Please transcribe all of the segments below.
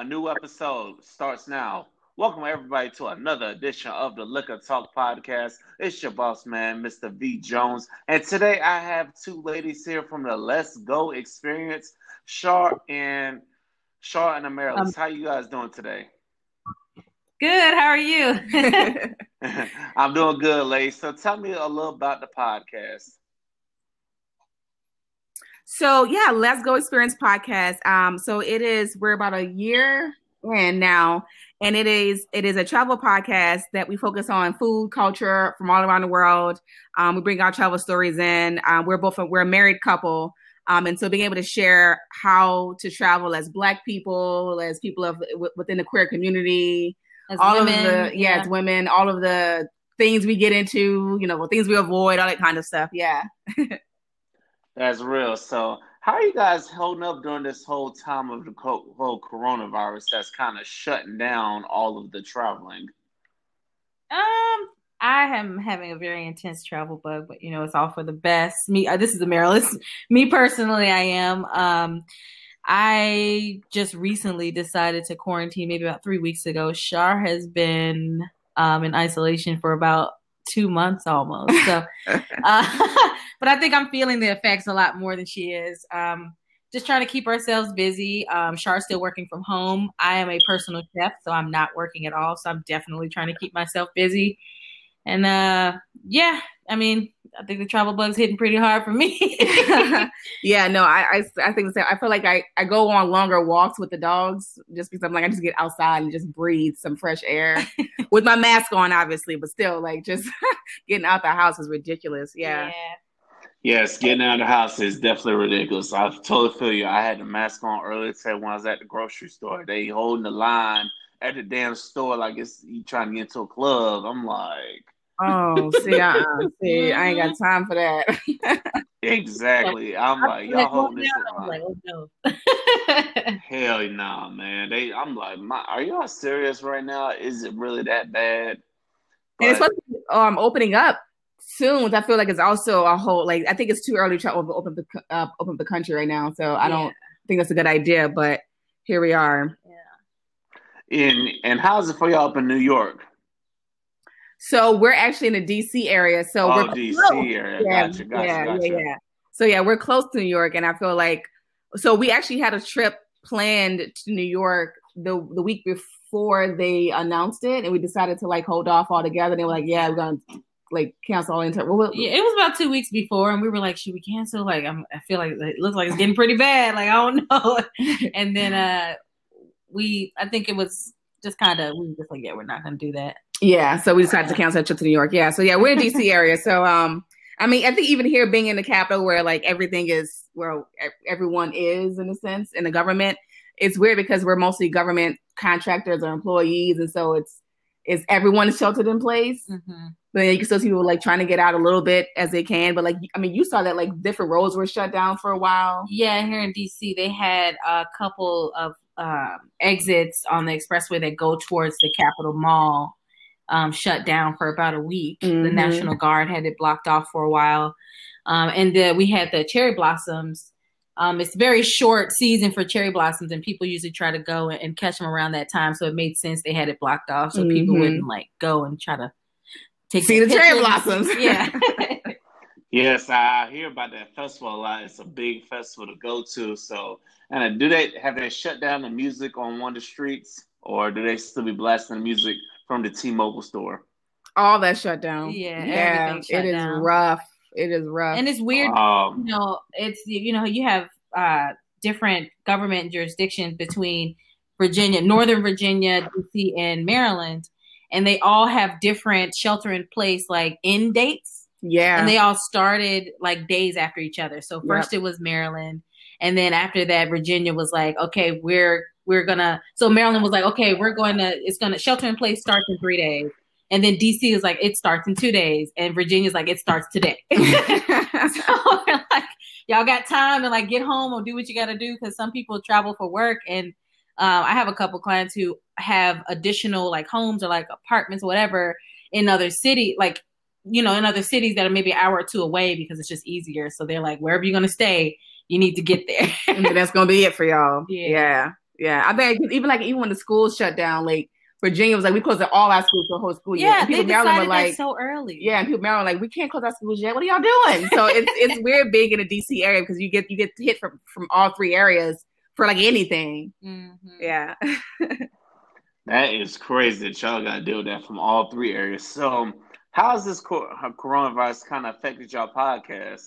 A new episode starts now. Welcome everybody to another edition of the Liquor Talk podcast. It's your boss man, Mr. V Jones, and today I have two ladies here from the LezGo Experience, Shar and Shar and Amerilis. Um, How you guys doing today? Good. How are you? I'm doing good, ladies. So tell me a little about the podcast. So yeah, LezGo Experience podcast. Um, so it is we're about a year in now, and it is it is a travel podcast that we focus on food culture from all around the world. Um, we bring our travel stories in. Um, we're both a, we're a married couple. Um, and so being able to share how to travel as black people, as people of w- within the queer community, as all women, of the yeah, yeah, as women, all of the things we get into, you know, things we avoid, all that kind of stuff. Yeah. That's real. So, how are you guys holding up during this whole time of the whole coronavirus that's kind of shutting down all of the traveling? Um, I am having a very intense travel bug, but you know, it's all for the best. Me, uh, this is Amerilis. Me personally, I am. Um, I just recently decided to quarantine maybe about three weeks ago. Shar has been um, in isolation for about two months almost. So, uh, but I think I'm feeling the effects a lot more than she is. Um, just trying to keep ourselves busy. Um, Shar's still working from home. I am a personal chef, so I'm not working at all. So I'm definitely trying to keep myself busy. And uh, yeah, I mean, I think the travel bug's hitting pretty hard for me. yeah, no, I, I, I think so. I feel like I, I go on longer walks with the dogs just because I'm like I just get outside and just breathe some fresh air with my mask on, obviously, but still like just getting out the house is ridiculous. Yeah. yeah. Yes, getting out of the house is definitely ridiculous. I totally feel you. I had the mask on earlier today when I was at the grocery store. They holding the line at the damn store like it's you trying to get into a club. I'm like, Oh, see, uh, see, I ain't got time for that. exactly. I'm like, y'all hold this. I'm like, oh no. Hell no, nah, man. They, I'm like, my, are y'all serious right now? Is it really that bad? But, and it's supposed to be, um opening up soon, I feel like it's also a whole like I think it's too early to open the uh, open the country right now. So I don't think that's a good idea, but here we are. Yeah. And and how's it for y'all up in New York? So we're actually in the DC area. So oh, we're DC close. area. Yeah, gotcha, gotcha, yeah, gotcha. yeah, yeah. So yeah, we're close to New York, and I feel like so we actually had a trip planned to New York the the week before they announced it, and we decided to like hold off altogether. They were like, "Yeah, we're gonna like cancel all inter." Well, yeah, it was about two weeks before, and we were like, "Should we cancel?" Like, I'm, I feel like it looks like it's getting pretty bad. Like, I don't know. and then uh we, I think it was just kind of we were just like, "Yeah, we're not gonna do that." Yeah, so we decided to cancel that trip to New York. Yeah, so yeah, we're in DC area. So um, I mean, I think even here being in the capital where like everything is where everyone is in a sense in the government, it's weird because we're mostly government contractors or employees, and so it's it's everyone is sheltered in place. Mm-hmm. But you can still see people like trying to get out a little bit as they can. But like, I mean, you saw that like different roads were shut down for a while. Yeah, here in DC, they had a couple of um, exits on the expressway that go towards the Capitol Mall um, shut down for about a week. Mm-hmm. The National Guard had it blocked off for a while. Um, and the, we had the cherry blossoms. Um, it's very short season for cherry blossoms, and people usually try to go and, and, catch them around that time. So it made sense they had it blocked off, so mm-hmm. people wouldn't like go and try to take see the pictures. cherry blossoms. Yeah. yes, I hear about that festival a lot. It's a big festival to go to. So, and do they have they shut down the music on one of the streets, or do they still be blasting the music from the T-Mobile store. All that shut down. Yeah, yeah, it is down. rough. It is rough, and it's weird. Um, you know, it's you know you have uh, different government jurisdictions between Virginia, Northern Virginia, DC, and Maryland, and they all have different shelter in place like end dates. Yeah, and they all started like days after each other. So first yep. it was Maryland, and then after that, Virginia was like, okay, we're we're gonna so Maryland was like, okay, we're going to it's gonna shelter in place starts in three days. And then DC is like, it starts in two days. And Virginia's like, it starts today. so like, y'all got time to like get home or do what you gotta do because some people travel for work and uh, I have a couple clients who have additional like homes or like apartments or whatever in other city, like you know, in other cities that are maybe an hour or two away because it's just easier. So they're like, wherever you're gonna stay, you need to get there. that's gonna be it for y'all. Yeah. yeah. Yeah, I bet even like even when the schools shut down, like Virginia was like, we closed all our schools for the whole school year. Yeah, and people they Maryland were like, so early. Yeah, and people Maryland were like, we can't close our schools yet. What are y'all doing? So it's it's weird being in a DC area because you get you get hit from from all three areas for like anything. Mm-hmm. Yeah. that is crazy that y'all got to deal with that from all three areas. So, how has this coronavirus kind of affected y'all podcast?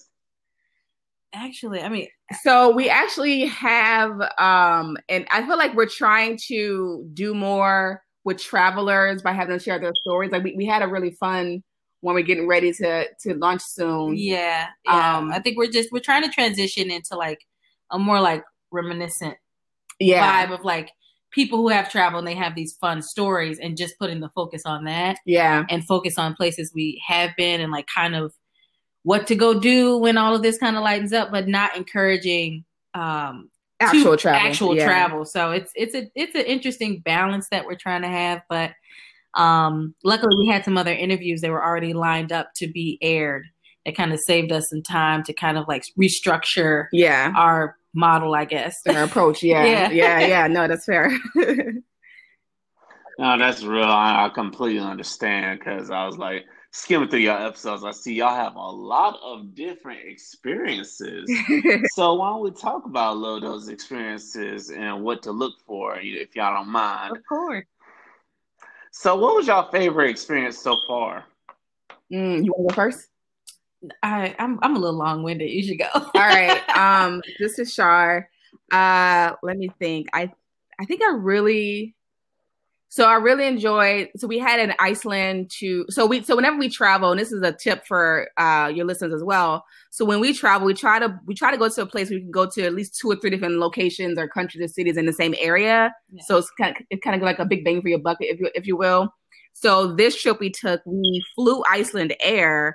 Actually, I mean, so we actually have, um, and I feel like we're trying to do more with travelers by having them share their stories. Like we, we had a really fun when we're getting ready to to launch soon. Yeah, yeah. Um, I think we're just we're trying to transition into like a more like reminiscent yeah. vibe of like people who have traveled and they have these fun stories and just putting the focus on that. Yeah. And focus on places we have been and like kind of what to go do when all of this kind of lightens up, but not encouraging um actual travel. Actual yeah. travel. So it's it's a it's an interesting balance that we're trying to have. But um luckily we had some other interviews that were already lined up to be aired. It kind of saved us some time to kind of like restructure yeah our model, I guess. Our approach, yeah. yeah. yeah, yeah, no, that's fair. no, that's real. I, I completely understand because I was like skimming through your episodes. I see y'all have a lot of different experiences. so why don't we talk about a little those experiences and what to look for, if y'all don't mind? Of course. So, what was your favorite experience so far? Mm, you want to go first? I, I'm I'm a little long winded. You should go. All right. Um, this is Shar. Uh, let me think. I I think I really so I really enjoyed. So we had an Iceland to. So we so whenever we travel, and this is a tip for uh, your listeners as well. So when we travel, we try to we try to go to a place where we can go to at least two or three different locations or countries or cities in the same area. Yeah. So it's kind of it's kind of like a big bang for your bucket, if you if you will. So this trip we took, we flew Icelandair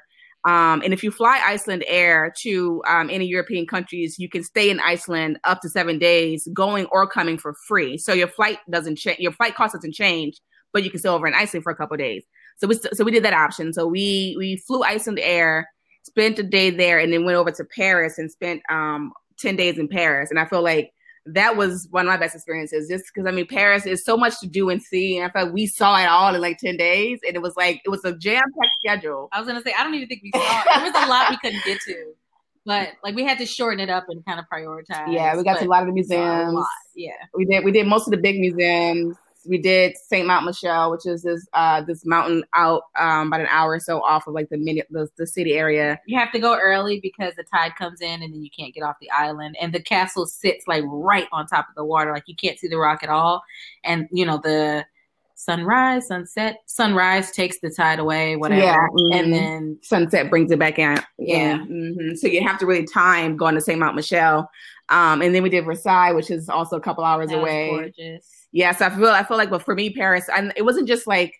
um, and if you fly Icelandair to um, any European countries, you can stay in Iceland up to seven days, going or coming for free. So your flight doesn't change, your flight cost doesn't change, but you can stay over in Iceland for a couple days. So we so we did that option. So we we flew Icelandair, spent a day there, and then went over to Paris and spent um, ten days in Paris. And I feel like that was one of my best experiences just because I mean Paris is so much to do and see and I felt we saw it all in like 10 days and it was like it was a jam-packed schedule. I was gonna say I don't even think we saw it. There was a lot we couldn't get to. But like we had to shorten it up and kind of prioritize. Yeah, we got to a lot of the museums. Yeah. We did we did most of the big museums we did Saint Mount Michelle, which is this uh this mountain out um about an hour or so off of like the minute the, the city area. You have to go early because the tide comes in and then you can't get off the island. And the castle sits like right on top of the water, like you can't see the rock at all. And you know the sunrise, sunset, sunrise takes the tide away, whatever, yeah, mm-hmm. and then sunset brings it back in. Yeah, mm-hmm. so you have to really time going to Saint Mount Michelle. Um, and then we did Versailles, which is also a couple hours that away. gorgeous yes, I feel I feel like, but for me, Paris, and it wasn't just like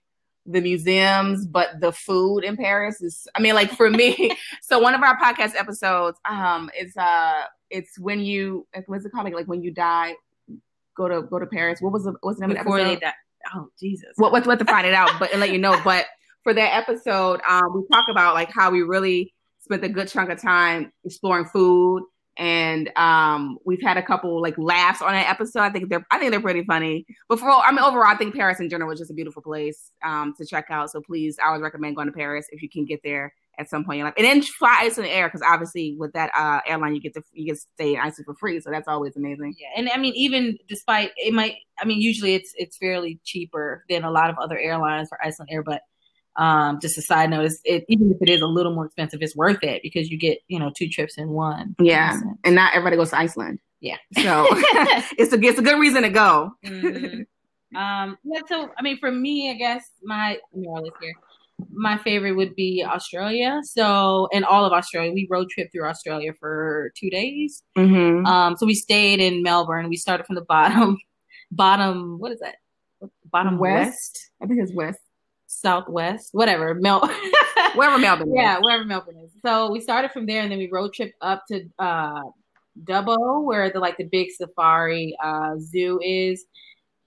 the museums, but the food in Paris is. I mean, like for me, so one of our podcast episodes, um, is uh, it's when you what's it called? Like, like when you die, go to go to Paris. What was the what's the name Before of the episode? They die. Oh Jesus! What what what to find it out, but and let you know. But for that episode, um, we talk about like how we really spent a good chunk of time exploring food and um, we've had a couple like laughs on an episode. I think they're I think they're pretty funny. But for I mean overall, I think Paris in general is just a beautiful place um, to check out. So please, I would recommend going to Paris if you can get there at some point in your life, and then fly Icelandair because obviously with that uh, airline you get to you get to stay in Iceland for free, so that's always amazing. Yeah, and I mean even despite it might, I mean usually it's it's fairly cheaper than a lot of other airlines for Icelandair, but um, just a side note, it, even if it is a little more expensive, it's worth it because you get, you know, two trips in one. Yeah. And not everybody goes to Iceland. Yeah. So it's a, it's a good reason to go. mm-hmm. Um, yeah. So, I mean, for me, I guess my, let here. My favorite would be Australia. So, in all of Australia, we road trip through Australia for two days. Mm-hmm. Um, so we stayed in Melbourne. We started from the bottom, bottom, what is that? Bottom west? west? I think it's west southwest, whatever, Mel, wherever Melbourne. yeah, wherever Melbourne is. So we started from there, and then we road trip up to uh, Dubbo, where the like the big safari uh, zoo is,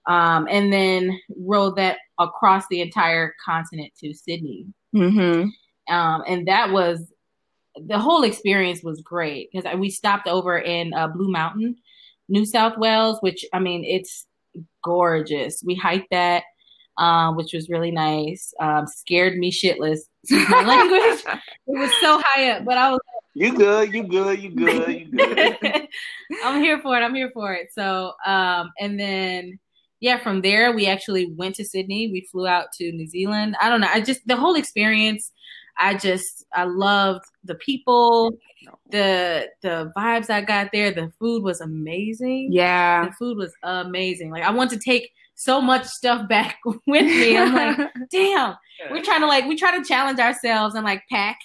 um, and then rode that across the entire continent to Sydney. Mm-hmm. Um, and that was the whole experience was great because we stopped over in uh, Blue Mountain, New South Wales, which I mean, it's gorgeous. We hiked that, um, which was really nice. Um, scared me shitless. My language. it was so high up, but I was. You good? You good? You good? You good? I'm here for it. I'm here for it. So, um, and then yeah, from there we actually went to Sydney. We flew out to New Zealand. I don't know. I just the whole experience. I just I loved the people, the the vibes I got there. The food was amazing. Yeah, the food was amazing. Like I want to take so much stuff back with me. I'm like, damn. We're trying to like we try to challenge ourselves and like pack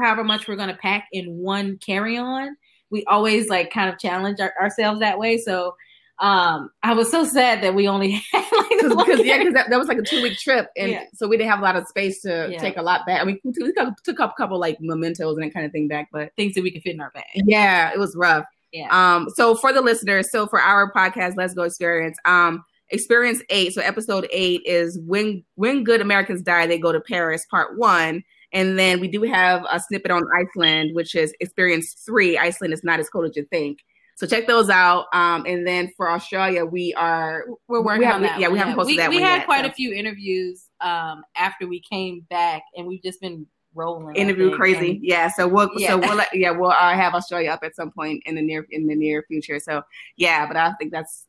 however much we're gonna pack in one carry on. We always like kind of challenge our, ourselves that way. So um I was so sad that we only had like because yeah because that, that, was like a two week trip and yeah. so we didn't have a lot of space to yeah. take a lot back. I mean we took, took up a couple like mementos and that kind of thing back, but things that we could fit in our bag. Yeah, it was rough. Yeah. Um. So for the listeners, so for our podcast, LezGo Experience. Um. Experience eight. So episode eight is when when good Americans die, they go to Paris. Part one. And then we do have a snippet on Iceland, which is experience three. Iceland is not as cold as you think. So check those out. Um, and then for Australia, we are we're working we have, on that. Yeah, we haven't posted we, that. We had yet, quite so. a few interviews um, after we came back, and we've just been rolling. Interview crazy, and, yeah. So we'll yeah. so we'll yeah we'll uh, have Australia up at some point in the near in the near future. So yeah, but I think that's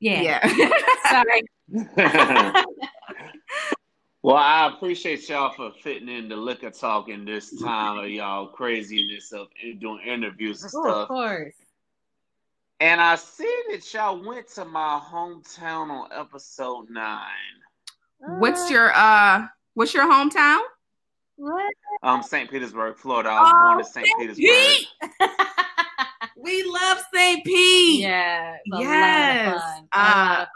yeah yeah. Sorry. Well, I appreciate y'all for fitting in the liquor talk in this time of y'all craziness of doing interviews and oh, stuff. Of course. And I see that y'all went to my hometown on episode nine. What's your uh what's your hometown? What? Um St. Petersburg, Florida. I was oh, born in St. Petersburg. we love St. Pete. Yeah. Yes. Uh,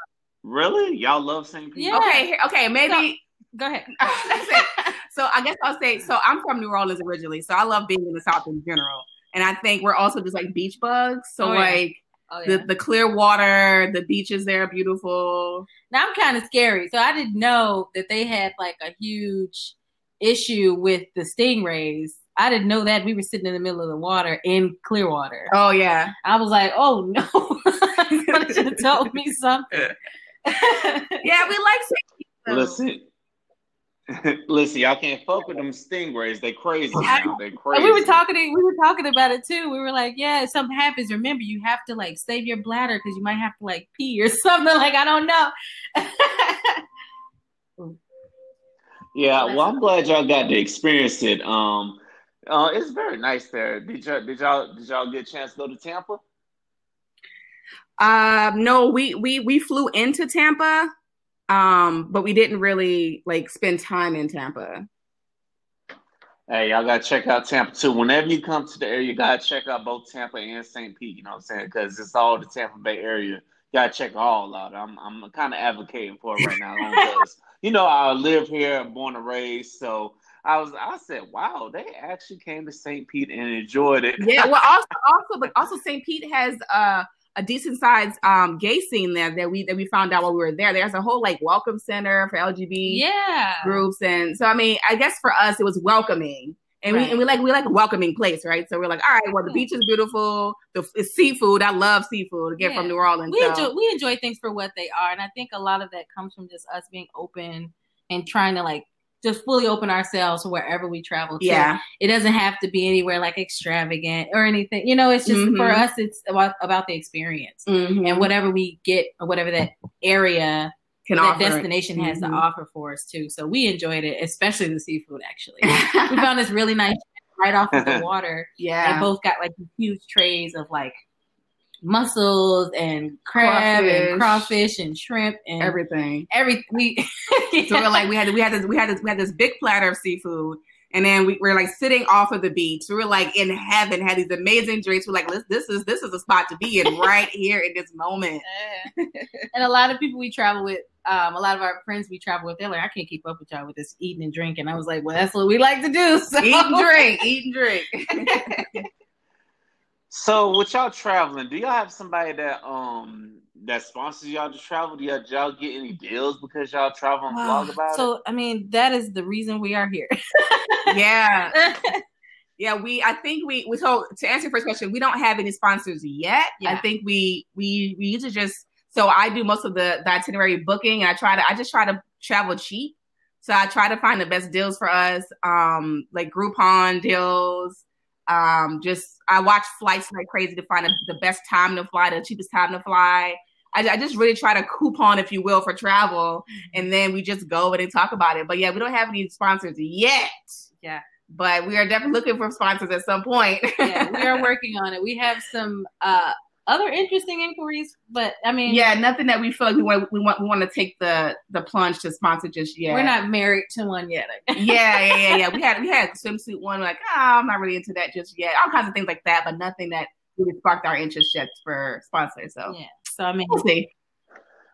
really? Y'all love St. Pete? Yeah. Okay, okay, maybe Go ahead. so I guess I'll say so. I'm from New Orleans originally, so I love being in the South in general, and I think we're also just like beach bugs. So oh, yeah. like oh, yeah. the the clear water, the beaches there are beautiful. Now I'm kind of scary, so I didn't know that they had like a huge issue with the stingrays. I didn't know that we were sitting in the middle of the water in Clearwater. Oh yeah, I was like, oh no, you should have told me something. yeah, we like. Listen, Listen, y'all can't fuck with them stingrays. They crazy now. They crazy. We were talking. We were talking about it too. We were like, "Yeah, if something happens, remember you have to like save your bladder because you might have to like pee or something." Like I don't know. yeah, well, I'm glad y'all got to experience it. Um, uh, it's very nice there. Did y'all did y'all did y'all get a chance to go to Tampa? Um, no, we we we flew into Tampa um, but we didn't really like spend time in Tampa. Hey, y'all gotta check out Tampa too. Whenever you come to the area, you gotta check out both Tampa and St. Pete. You know what I'm saying? Because it's all the Tampa Bay area. You gotta check all out. I'm I'm kind of advocating for it right now because you know I live here, born and raised, so I was I said, wow, they actually came to St. Pete and enjoyed it. Yeah, well, also also but also St. Pete has uh a decent sized um, gay scene there that we that we found out while we were there. There's a whole like welcome center for LGBT yeah. groups, and so I mean, I guess for us it was welcoming, and right. we and we like we like a welcoming place, right? So we're like, all right, well the beach is beautiful, the it's seafood. I love seafood. Get yeah. from New Orleans. We so. enjoy we enjoy things for what they are, and I think a lot of that comes from just us being open and trying to like just fully open ourselves wherever we travel to. Yeah. It doesn't have to be anywhere like extravagant or anything. You know, it's just mm-hmm. for us, it's about, about the experience mm-hmm. and whatever we get or whatever that area can that destination has mm-hmm. to offer for us too. So we enjoyed it, especially the seafood actually. we found this really nice right off of the water. Yeah. They both got like huge trays of like mussels and crab crawfish. and crawfish and shrimp and everything. Every we yeah. so we're like we had we had this we had this we had this big platter of seafood. And then we were like sitting off of the beach. We were like in heaven, had these amazing drinks. We're like, this is this is a spot to be in right here in this moment. Yeah. and a lot of people we travel with, um, a lot of our friends we travel with, they're like, I can't keep up with y'all with this eating and drinking. I was like, well, that's what we like to do. So. Eat and drink, eat and drink. So with y'all traveling, do y'all have somebody that um that sponsors y'all to travel? Do y'all, y'all get any deals because y'all travel and vlog about so, it? So I mean, that is the reason we are here. yeah. Yeah, we. I think we. we so to answer your first question, we don't have any sponsors yet. Yeah. I think we we we usually just. So I do most of the, the itinerary booking, and I try to. I just try to travel cheap. So I try to find the best deals for us, um, like Groupon deals. Um, just I watch flights like crazy to find a, the best time to fly, the cheapest time to fly. I, I, just really try to coupon, if you will, for travel, and then we just go and talk about it. But yeah, we don't have any sponsors yet. Yeah, but we are definitely looking for sponsors at some point. yeah, we are working on it. We have some uh, other interesting inquiries, but I mean, yeah, nothing that we feel like we want we want we want to take the the plunge to sponsor just yet. We're not married to one yet. yeah, yeah, yeah, yeah. We had we had swimsuit one like, oh, I'm not really into that just yet. All kinds of things like that, but nothing that really sparked our interest yet for sponsors. So yeah, so I mean, we'll see.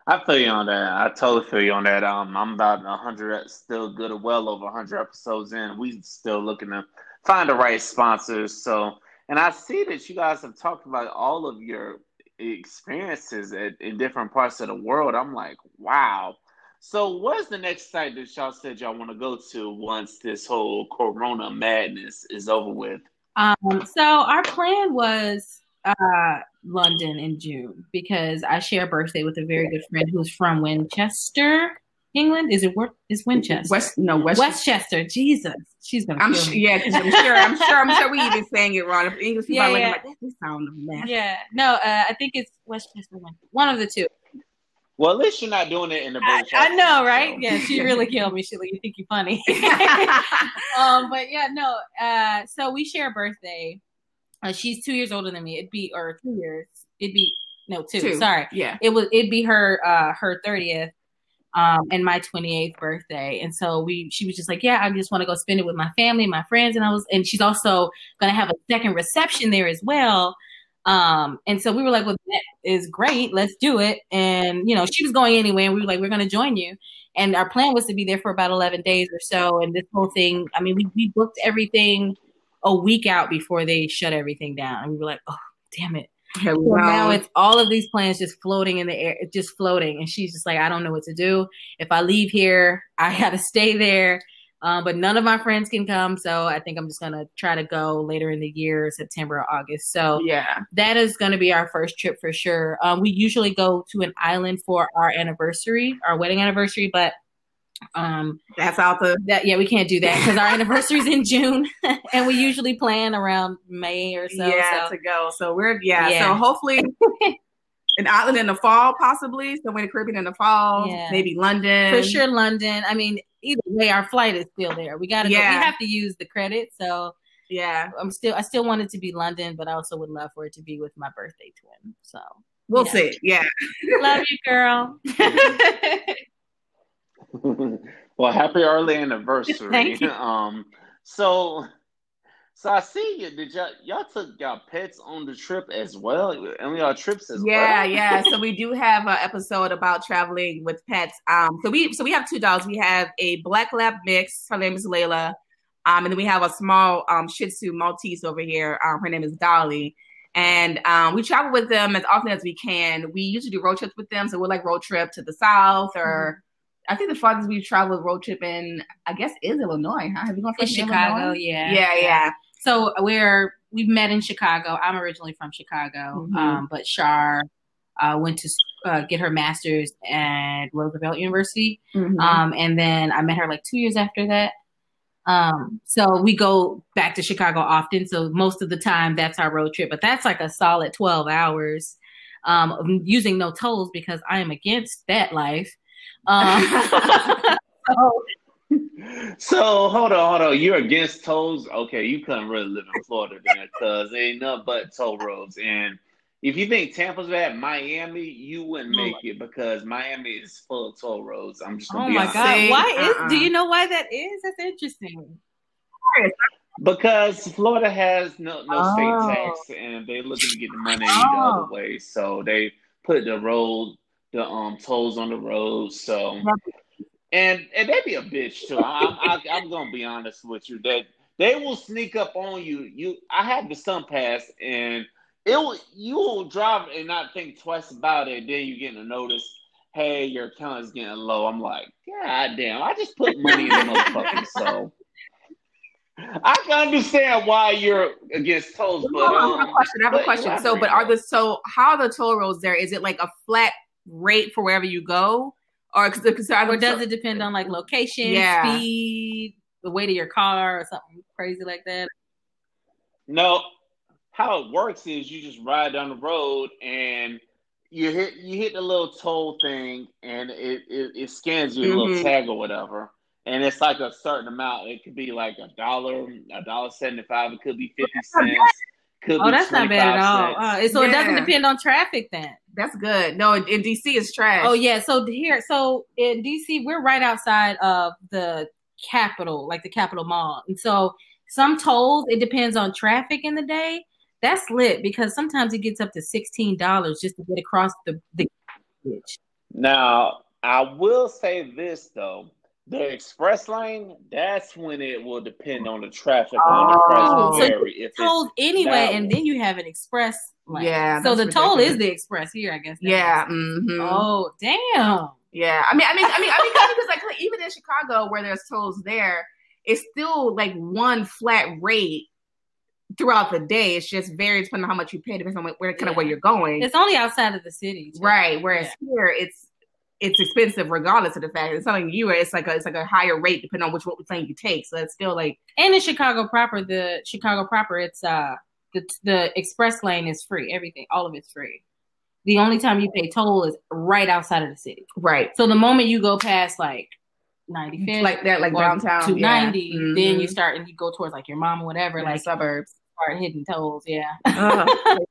I feel you on that. I totally feel you on that. Um, I'm about hundred, still good, well over hundred episodes in. We still looking to find the right sponsors. So, and I see that you guys have talked about all of your experiences at, in different parts of the world. I'm like, wow. So, what's the next site that y'all said y'all want to go to once this whole Corona madness is over with? Um, so our plan was uh, London in June because I share a birthday with a very good friend who's from Winchester, England. Is it what is Winchester? West no West Westchester. Jesus, she's gonna. I'm sure, yeah, I'm sure, I'm sure, I'm sure we even saying it wrong. If English people Yeah, are yeah. like, that this sound mess. Yeah, no, uh, I think it's Westchester. One of the two. Well, at least you're not doing it in the I, British. I know, right? so. Yeah, she really killed me. She like, you think you're funny. um, but yeah, no. Uh, so we share a birthday. Uh, she's two years older than me. It'd be or two years. It'd be no two. Two. Sorry, yeah. it was. It'd be her uh her thirtieth, um, and my twenty eighth birthday. And so we, she was just like, yeah, I just want to go spend it with my family, my friends, and I was, and she's also gonna have a second reception there as well. Um, and so we were like, well, that is great. Let's do it. And, you know, she was going anyway. And we were like, we're going to join you. And our plan was to be there for about 11 days or so. And this whole thing, I mean, we, we booked everything a week out before they shut everything down. And we were like, oh, damn it. So now it's all of these plans just floating in the air, just floating. And she's just like, I don't know what to do. If I leave here, I got to stay there. Um, but none of my friends can come. So I think I'm just going to try to go later in the year, September or August. So yeah. that is going to be our first trip for sure. Um, we usually go to an island for our anniversary, our wedding anniversary, but um, That's out the that yeah, we can't do that because our anniversary is in June, and we usually plan around May or so. yeah so. to go. So we're yeah. Yeah. So hopefully an island in the fall, possibly somewhere in the Caribbean in the fall. Yeah. Maybe London for sure, London. I mean, either way, our flight is still there. We got to. Yeah. We have to use the credit, so Yeah, I'm still. I still want it to be London, but I also would love for it to be with my birthday twin. So we'll Yeah. see. Yeah, love you, girl. well, happy early anniversary. Thank you. Um, so, so I see you. Did y'all y'all took y'all pets on the trip as well? And y'all trips as yeah, well. yeah. Yeah. So we do have an episode about traveling with pets. Um, so we so we have two dogs. We have a black lab mix. Her name is Layla. Um, and then we have a small um Shih Tzu Maltese over here. Um, her name is Dolly. And um, we travel with them as often as we can. We usually do road trips with them. So we're like road trip to the south, or I think the farthest we've traveled road trip in, I guess, is Illinois. Huh? Have you gone to Chicago, Illinois? yeah, Yeah, yeah. So we're we've met in Chicago. I'm originally from Chicago, Mhm. um, but Shar uh, went to uh, get her master's at Roosevelt University, Mhm. um, and then I met her like two years after that. Um, so we go back to Chicago often. So most of the time, that's our road trip. But that's like a solid 12 hours um, using no tolls because I am against that life. Um, so So hold on, hold on. You're against tolls? Okay, you couldn't really live in Florida then, because ain't nothing but toll roads. And if you think Tampa's bad, Miami, you wouldn't make it because Miami is full of toll roads. I'm just gonna Oh be my honest. god! Why is? Uh-uh. Do you know why that is? That's interesting. Because Florida has no no Oh. state tax, and they looking to get the money the Oh. other way. So they put the road, the um tolls on the road. So and and they be a bitch too. I'm I, I'm gonna be honest with you that they will sneak up on you. You I had the SunPass, and it will you will drive and not think twice about it. Then you get a notice. Hey, your account is getting low. I'm like, God damn! I just put money in the motherfucker. So I can understand why you're against tolls, but I have a um, question. I have a question. So, but are the so how are the toll roads there? Is it like a flat rate for wherever you go, or because Or does it depend on like location, Yeah. speed, the weight of your car, or something crazy like that? No, how it works is you just ride down the road and you hit you hit the little toll thing and it it, it scans your Mhm. little tag or whatever. And it's like a certain amount. It could be like a dollar, a dollar seventy five. It could be fifty cents. Could Oh, be that's not bad at all. Uh, so it doesn't depend on traffic then. That's good. No, in, in DC is trash. Oh yeah, so here, so in DC, we're right outside of the Capitol, like the Capitol Mall, and so some tolls. It depends on traffic in the day. That's lit because sometimes it gets up to sixteen dollars just to get across the the bridge. Now, I will say this though. The express lane, that's when it will depend on the traffic on the price will Oh. vary. If it's Tolls anyway, and then you have an express. Lane. Yeah, So the that's toll is the express here, I guess. yeah. is. mhm. Oh damn. Yeah, I mean, I mean, I mean, I mean, because like, like even in Chicago where there's tolls there, it's still like one flat rate throughout the day. It's just varies depending on how much you pay, depends on where, where kind of where you're going. It's only outside of the city, too. right. Whereas here, it's it's expensive regardless of the fact it's something you. It's like a it's like a higher rate depending on which what plane you take. So it's still like And in Chicago proper, the Chicago proper, it's uh the the express lane is free. Everything, all of it's free. The only time you pay toll is right outside of the city. right So the moment you go past like 95th, like that, like or downtown 290, yeah. then Mhm. you start and you go towards like your mom or whatever, Yeah, like suburbs. start hitting tolls. Yeah. Ugh.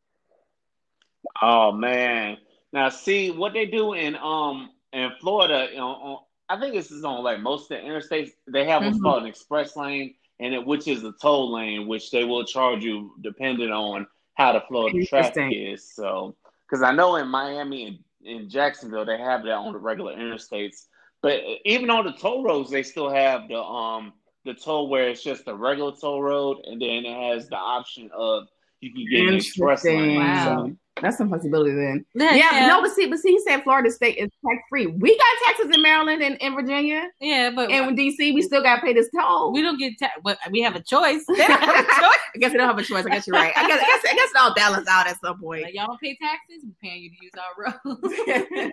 Oh man. Now see what they do in um in Florida, you know, on, I think this is on like most of the interstates, they have what's Mhm. called an express lane and it which is a toll lane, which they will charge you depending on how the flow of the traffic is. So because I know in Miami and in Jacksonville they have that on the regular interstates. But even on the toll roads, they still have the um the toll where it's just a regular toll road, and then it has the option of you can get an express lane. Wow. So, That's some possibility then. Yeah, Yeah, but no, but see, but see, he said Florida State is tax free. We got taxes in Maryland and in Virginia, yeah, but and in DC, we still got to pay this toll. we don't get ta- but we have a choice. They don't have a choice. I guess we don't have a choice. I guess you're right. I guess, I guess, I guess it all balance out at some point. Like, y'all don't pay taxes, we're paying you to use our roads.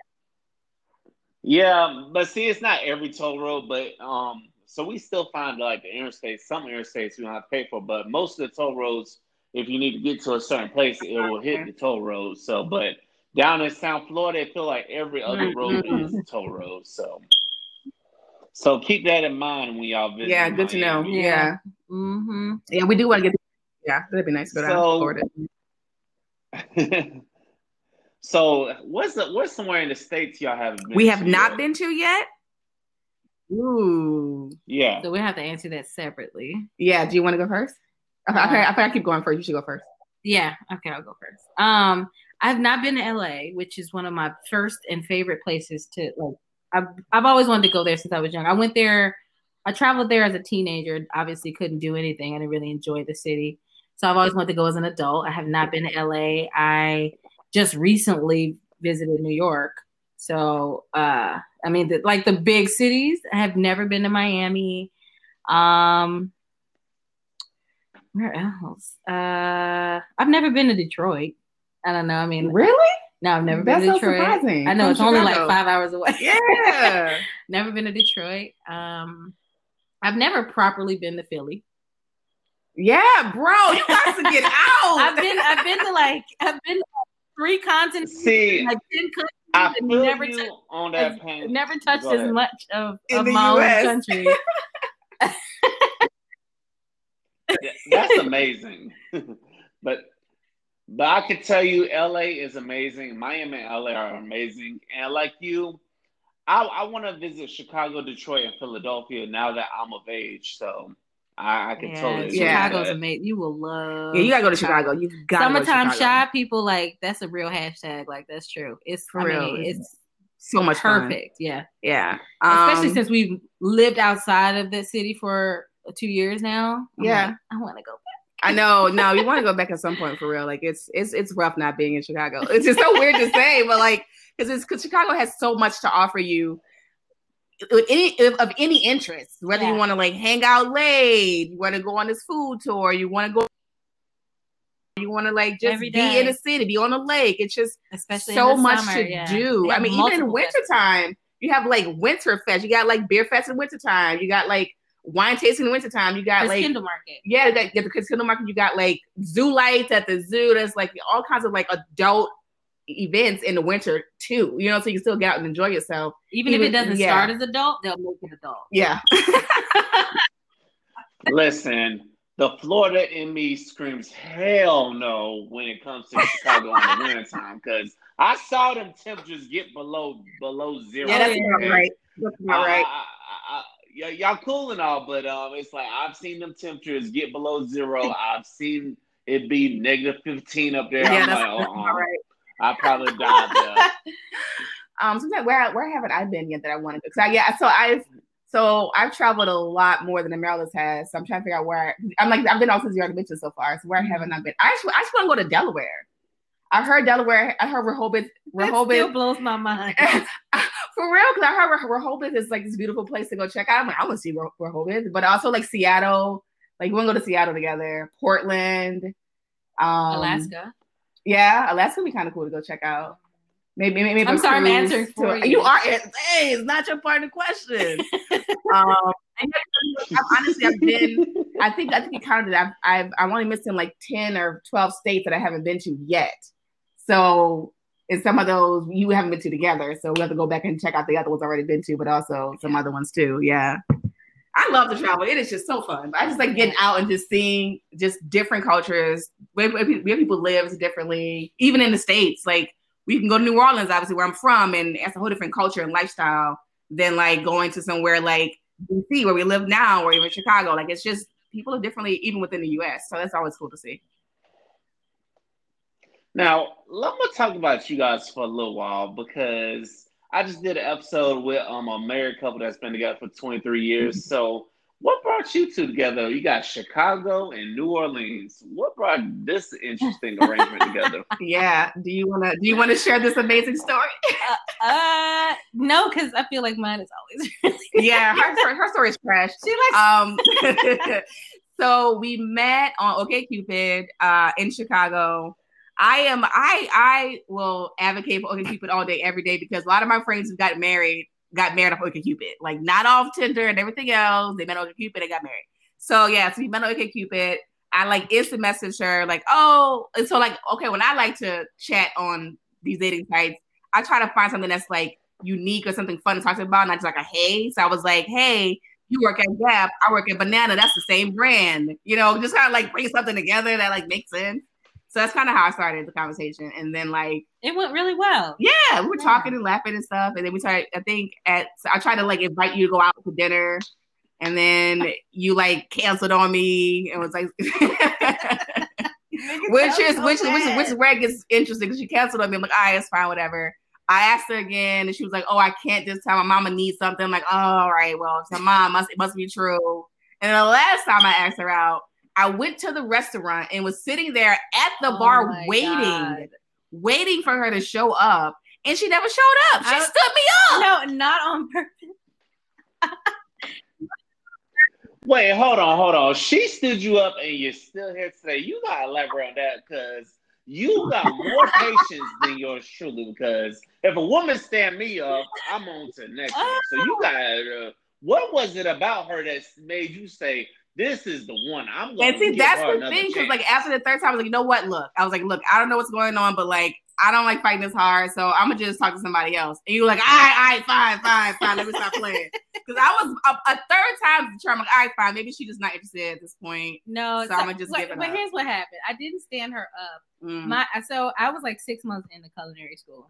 yeah, but see, it's not every toll road, but um, so we still find like the interstates, some interstates we don't have to pay for, but most of the toll roads, if you need to get to a certain place, it will hit the toll road. So, but down in South Florida, I feel like every other road Mhm. is a toll road. So, so keep that in mind when y'all visit. yeah, good to know. Miami. Yeah, mm-hmm. yeah, we do want to get. Yeah, that'd be nice to go down to Florida. so what's the, what's somewhere in the states y'all haven't been? We have to not yet? been to yet. Ooh, Yeah. So we have to answer that separately. yeah. Do you want to go first? Okay, okay, I think I keep going first. You should go first. Yeah, okay, I'll go first. Um, I've not been to LA, which is one of my first and favorite places to like. I've I've always wanted to go there since I was young. I went there. I traveled there as a teenager. Obviously, couldn't do anything. I didn't really enjoy the city, so I've always wanted to go as an adult. I have not been to LA. I just recently visited New York. So, uh, I mean, the, like the big cities. I have never been to Miami. Um, where else? Uh, I've never been to Detroit. I don't know. I mean, Really? no, I've never That's been to so Detroit. surprising. I know From it's only like five hours away. Yeah. never been to Detroit. Um, I've never properly been to Philly. yeah, bro, you got to get out. I've been, I've been to like, I've been to three continents, See, like ten countries, I and feel never you touched, on that pain. never touched as much of, of the my US. own country. That's amazing. but but I can tell you LA is amazing. Miami and LA are amazing. And like you, I, I want to visit Chicago, Detroit, and Philadelphia now that I'm of age. So I, I can Yeah, totally see Yeah. Chicago's that. amazing. You will love. yeah, you gotta go to Chicago. You've got Summertime go to Chicago. shy people like that's a real hashtag. Like that's true. It's For I real. mean, it's So much fun. perfect. Yeah. Yeah, especially Um, since we've lived outside of that city for two years now. I'm Yeah. like, I want to go back. I know. No, you want to go back at some point for real. Like it's it's it's rough not being in Chicago. It's just so weird to say, but like because it's because Chicago has so much to offer you. any of any interest, whether yeah. you want to like hang out late, you want to go on this food tour, you want to go you want to like just be in a city, be on a lake. It's just Especially so much summer, to yeah. do. I mean, even in wintertime, you have like winter fest. You got like beer fest in wintertime. You got like wine tasting in the wintertime. You got the like Kindle Market. Yeah, you got the Kindle Market. You got like zoo lights at the zoo. There's like all kinds of like adult events in the winter too. You know, so you can still get out and enjoy yourself. Even, Even if it doesn't yeah. start as adult, they'll make it adult. Yeah. Listen, the Florida in me screams hell no when it comes to Chicago in the wintertime because I saw them temperatures get below below zero. Yeah, that's about right. That's about right. I, I, I, y'all cool and all, but um, it's like I've seen them temperatures get below zero. I've seen it be negative fifteen up there. Yeah, I'm that's, like, oh, right. I probably died there. um, sometimes where where haven't I been yet that I want to go? Because I yeah, so I've so I've traveled a lot more than Amaryllis has. So I'm trying to figure out where I, am like I've been all since you already mentioned so far. So where haven't I been? I actually I just want to go to Delaware. I heard Delaware. I heard Rehoboth. Rehoboth that still blows my mind. For real, because I heard Rehoboth is like this beautiful place to go check out. I'm like, I want to see Rehoboth, but also like Seattle. Like, we want to go to Seattle together. Portland, um, Alaska. Yeah, Alaska would be kind of cool to go check out. Maybe, maybe. maybe I'm sorry, I'm answering for you. You are. Hey, it's not your part of the question. um, honestly, I've been. I think I think you counted. I've I've I'm only missing like ten or twelve states that I haven't been to yet. So it's some of those you haven't been to together. So we have to go back and check out the other ones I've already been to, but also some other ones too. Yeah. I love to travel. It is just so fun. I just like getting out and just seeing just different cultures, where, where people live differently, even in the States. Like we can go to New Orleans, obviously, where I'm from, and it's a whole different culture and lifestyle than like going to somewhere like DC, where we live now, or even Chicago. Like it's just people are differently, even within the US. So that's always cool to see. Now, let me talk about you guys for a little while because I just did an episode with um, a married couple that's been together for 23 years. So what brought you two together? You got Chicago and New Orleans. What brought this interesting arrangement together? Yeah. Do you wanna do you wanna share this amazing story? uh, uh no, because I feel like mine is always really Yeah, her her story is trash. She likes um so we met on OkCupid uh in Chicago. I am I I will advocate for OkCupid all day, every day because a lot of my friends who got married got married off Cupid, like not off Tinder and everything else. They met on Cupid and got married. So yeah, so we met on Cupid. I like instant message her like, oh, and so like, okay, when I like to chat on these dating sites, I try to find something that's like unique or something fun to talk about, not just like a hey. So I was like, hey, you work at Gap, I work at Banana, that's the same brand, you know, just kind of like bring something together that like makes sense. So that's kind of how I started the conversation. And then like it went really well. Yeah, we were yeah. talking and laughing and stuff. And then we started, I think at I tried to like invite you to go out to dinner. And then you like canceled on me and was like which is so which, which is which is where it gets interesting because she canceled on me. I'm like, all right, it's fine, whatever. I asked her again, and she was like, "Oh, I can't this time. My mama needs something." I'm like, oh, "All right, well, it's mom. Must it must be true." And the last time I asked her out, I went to the restaurant and was sitting there at the oh bar waiting, God. waiting for her to show up. And she never showed up. She I, stood me up. No, not on purpose. Wait, hold on, hold on. She stood you up and you're still here today. You gotta elaborate on that because you got more patience than yours truly. Because if a woman stand me up, I'm on to the next one. So you got uh, what was it about her that made you say, this is the one. I'm going. And see, that's the thing because like after the third time, I was like, you know what? Look, I was like, look, I don't know what's going on, but like I don't like fighting this hard, so I'm gonna just talk to somebody else. And you were like, all right, all right, fine, fine, fine. Let me stop playing. Because I was a, a, third time determined, like, all right, fine. Maybe she's just not interested at this point. No, so, so I'm gonna just but, give it. But up. here's what happened. I didn't stand her up. Mm. My so I was like six months in the culinary school,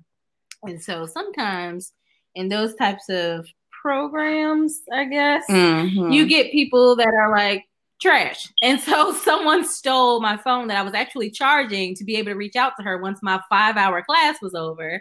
and so sometimes in those types of programs, I guess mm-hmm. you get people that are like trash. And so someone stole my phone that I was actually charging to be able to reach out to her once my five hour class was over.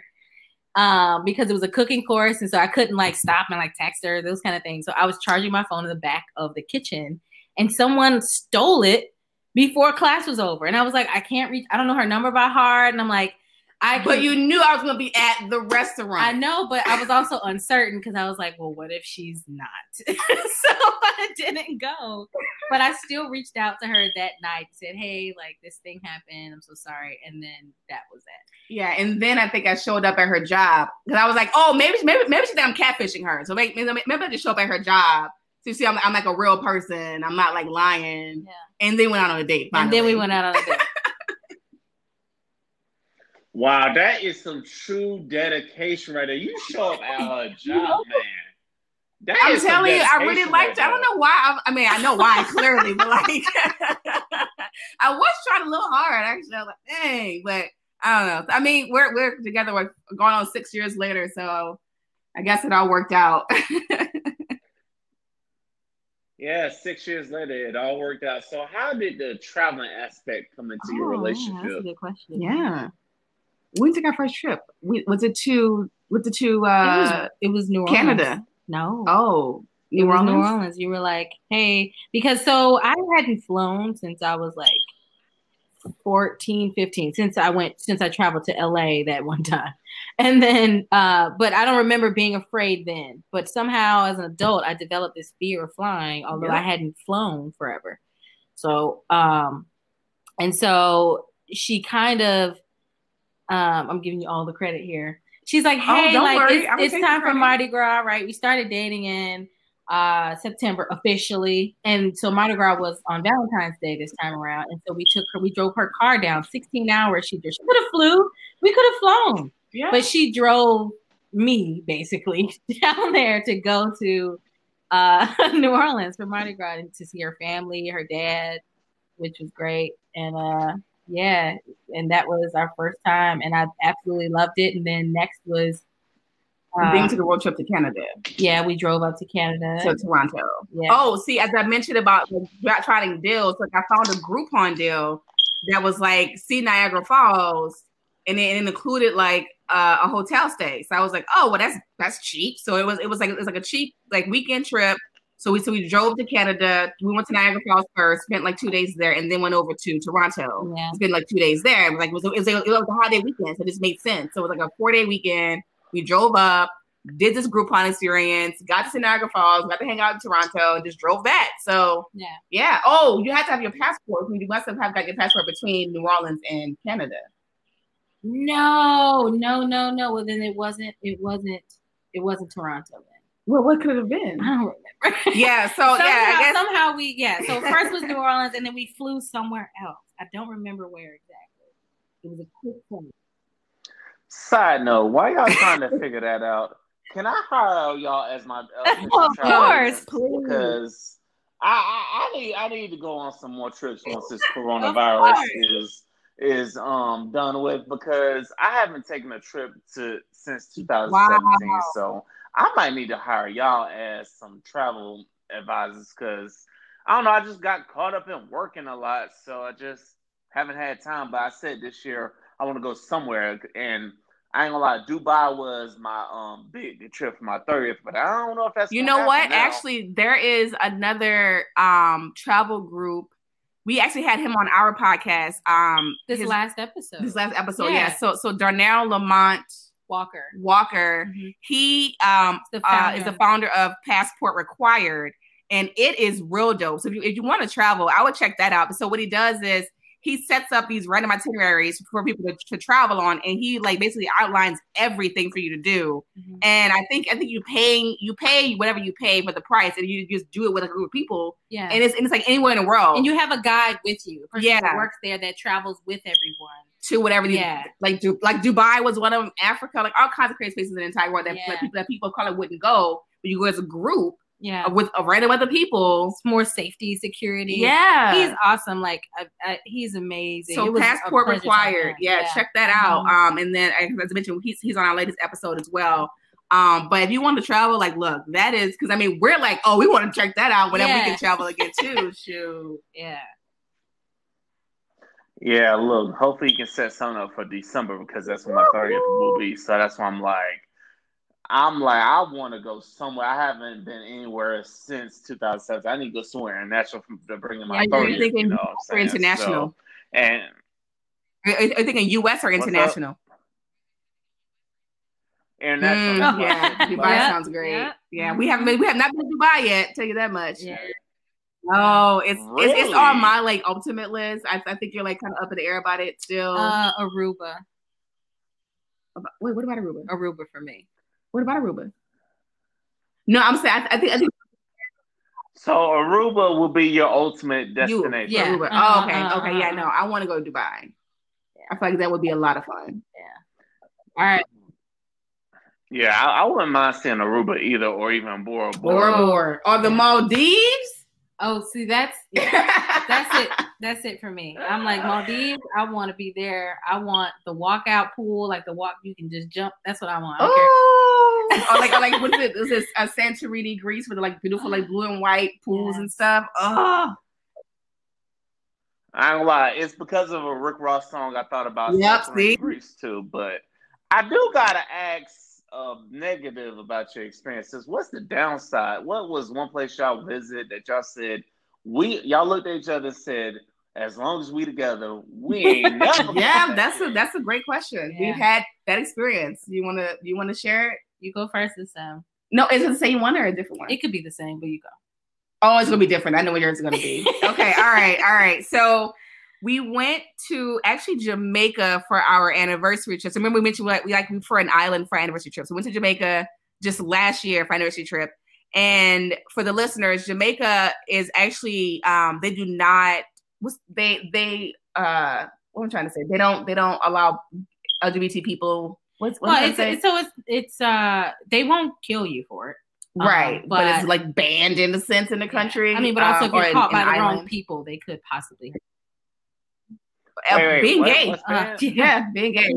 Um, because it was a cooking course, and so I couldn't like stop and like text her, those kind of things. So I was charging my phone in the back of the kitchen, and someone stole it before class was over. And I was like, I can't reach, I don't know her number by heart. And I'm like, I but you knew I was going to be at the restaurant. I know, but I was also uncertain because I was like, well, what if she's not? so I didn't go. But I still reached out to her that night, said, hey, like this thing happened. I'm so sorry. And then that was it. Yeah, and then I think I showed up at her job because I was like, oh, maybe maybe maybe she think I'm catfishing her. So maybe maybe, I just show up at her job to see I'm, I'm like a real person. I'm not like lying. Yeah. And then went out on a date. Finally. And then we went out on a date. Wow, that is some true dedication right there. You show up at her job, man. That I'm telling you, I really liked right it. I don't know why. I, I, mean, I know why clearly, but like, I was trying a little hard. Actually, I was like, dang, but I don't know. I mean, we're we're together. We're going on six years later, so I guess it all worked out. yeah, six years later, it all worked out. So, how did the traveling aspect come into oh, your relationship? That's a good question. Yeah when took our first trip? We, was it to with the two? Uh, it was, it was New Orleans. Canada. No. Oh, New Orleans. New Orleans. You were like, hey, because so I hadn't flown since I was like 14, 15, since I went, since I traveled to LA that one time. And then, uh, but I don't remember being afraid then. But somehow as an adult, I developed this fear of flying, although I hadn't flown forever. So, um, and so she kind of um, I'm giving you all the credit here. She's like, oh, hey, oh, like worry. it's, it's time for Mardi Gras, right? We started dating in uh September officially. And so Mardi Gras was on Valentine's Day this time around. And so we took her, we drove her car down 16 hours. She just she could have flew, we could have flown. Yeah. But she drove me basically down there to go to uh New Orleans for Mardi Gras and to see her family, her dad, which was great. And uh yeah, and that was our first time, and I absolutely loved it. And then next was uh, then took a road trip to Canada. Yeah, we drove up to Canada. To Toronto. Yeah. Oh, see, as I mentioned about like, trying deals, like I found a Groupon deal that was like see Niagara Falls, and it, it included like uh, a hotel stay. So I was like, oh, well, that's that's cheap. So it was it was like it was like a cheap like weekend trip so we so we drove to Canada. We went to Niagara Falls first, spent like two days there, and then went over to Toronto. Yeah. Spent like two days there. It was like it was, it was, it was a holiday weekend, so it just made sense. So it was like a four day weekend. We drove up, did this Groupon experience, got to Niagara Falls, got to hang out in Toronto, and just drove back. So yeah, yeah. Oh, you had to have your passport. You must have got your passport between New Orleans and Canada. No, no, no, no. Well, then it wasn't. It wasn't. It wasn't Toronto. Then. Well, what could it have been? I don't remember. Yeah, so somehow, yeah, guess... somehow we yeah. So first was New Orleans, and then we flew somewhere else. I don't remember where exactly. It was a quick flight. Side note: Why y'all trying to figure that out? Can I hire y'all as my uh, of course, please. Because I, I, I need I need to go on some more trips once this coronavirus is is um done with because I haven't taken a trip to since 2017. Wow. So I might need to hire y'all as some travel advisors because I don't know. I just got caught up in working a lot, so I just haven't had time. But I said this year I want to go somewhere, and I ain't gonna lie, Dubai was my um big trip for my 30th, but I don't know if that's you know what. Now. Actually, there is another um travel group. We actually had him on our podcast. Um, this his, last episode. This last episode, yeah. yeah. So so Darnell Lamont Walker. Walker. Mm-hmm. He um the uh, is the founder of Passport Required, and it is real dope. So if you if you want to travel, I would check that out. So what he does is he sets up these random itineraries for people to, to travel on, and he like basically outlines everything for you to do. Mm-hmm. And I think I think you paying you pay whatever you pay for the price, and you just do it with a group of people. Yeah, and it's and it's like anywhere in the world, and you have a guide with you, a yeah, that works there that travels with everyone to whatever yeah. like do like Dubai was one of them, Africa, like all kinds of crazy places in the entire world that yeah. like, people that people of color wouldn't go, but you go as a group. Yeah, with a random other people, it's more safety, security. Yeah, he's awesome. Like uh, uh, he's amazing. So passport required. Yeah, yeah, check that out. Mm-hmm. Um, and then as I mentioned, he's he's on our latest episode as well. Um, but if you want to travel, like, look, that is because I mean, we're like, oh, we want to check that out whenever yeah. we can travel again too. Shoot, yeah. Yeah, look, hopefully you can set something up for December because that's when my 30th will be. So that's why I'm like, I'm like, I want to go somewhere. I haven't been anywhere since 2007. I need to go somewhere international to bring in my yeah, 30th. Thinking you know or international. So, and are you thinking U.S. or international? international. Mm, yeah, Dubai Yeah. sounds great. Yeah. Yeah, we haven't been, we have not been to Dubai yet. Tell you that much. Yeah. Oh, it's, it's it's on my like ultimate list. I, I think you're like kind of up in the air about it still. Uh, Aruba, About- wait, what about Aruba? Aruba for me. What about Aruba? No, I'm saying I, I think I think So Aruba will be your ultimate you, destination. Yeah. Aruba. Uh-huh, oh, okay, uh-huh, okay, yeah, no, I want to go to Dubai. I feel like that would be a lot of fun. Yeah. All right. Yeah, I, I wouldn't mind seeing Aruba either, or even Bora Bora Bora. Oh. Bora or the Maldives. Oh, see, that's yeah, that's it. That's it for me. I'm like Maldives. I want to be there. I want the walkout pool, like the walk you can just jump. That's what I want. I. Oh, or like, or like, what is it? Is this a Santorini, Greece, with like beautiful, like blue and white pools and stuff? Oh, I ain't gonna lie, it's because of a Rick Ross song I thought about Yep, Santorini, see? Greece too. But I do gotta ask uh, negative about your experiences. What's the downside? What was one place y'all visit that y'all said we y'all looked at each other and said, as long as we together, we ain't never. yeah, that's a that's a great question. Yeah. We've had that experience. You wanna you wanna share it? You go first this time. No, is it the same one or a different one? It could be the same, but you go. Oh, it's gonna be different. I know what yours is gonna be. okay, all right, all right. So we went to actually Jamaica for our anniversary trip. So remember we mentioned like we like for an island for anniversary trip. So we went to Jamaica just last year for anniversary trip. And for the listeners, Jamaica is actually um they do not what's they they uh what I'm trying to say they don't they don't allow LGBT people what's what Well, it's, it's so it's it's uh they won't kill you for it. say? um, right, but, it's like banned in a sense in the country. I mean, but also um, if you're or in- caught in by the wrong people, they could possibly. Uh, Wait, wait, being what- gay. Uh. Yeah, being gay.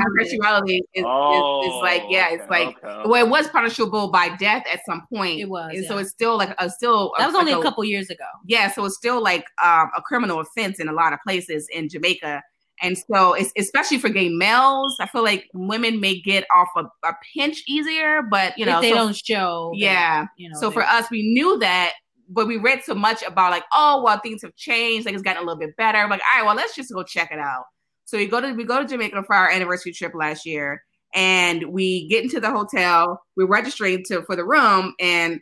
Homosexuality is, is, is like, yeah, it's okay, like, okay, okay. well, it was punishable by death at some point. It was, And so it's still like a still That was like only a couple years ago. Yeah, so it's still like um, a criminal offense in a lot of places in Jamaica. And so it's especially for gay males, I feel like women may get off a, a pinch easier, but you know, if they so- don't show. yeah. you know. So for us, we knew that, but we read so much about like, oh, well, things have changed, like it's gotten a little bit better. I'm like, all right, well, let's just go check it out. So we go to we go to Jamaica for our anniversary trip last year, and we get into the hotel. We're registering to for the room, and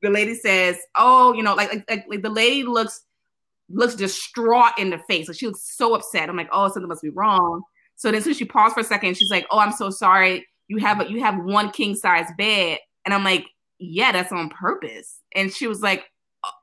the lady says, "Oh, you know, like like, like, like the lady looks looks distraught in the face. Like she looks so upset. I'm like, oh, something must be wrong. So then, so she paused for a second. She's like, oh, I'm so sorry. You have a, you have one king size bed, and I'm like, yeah, that's on purpose. And she was like,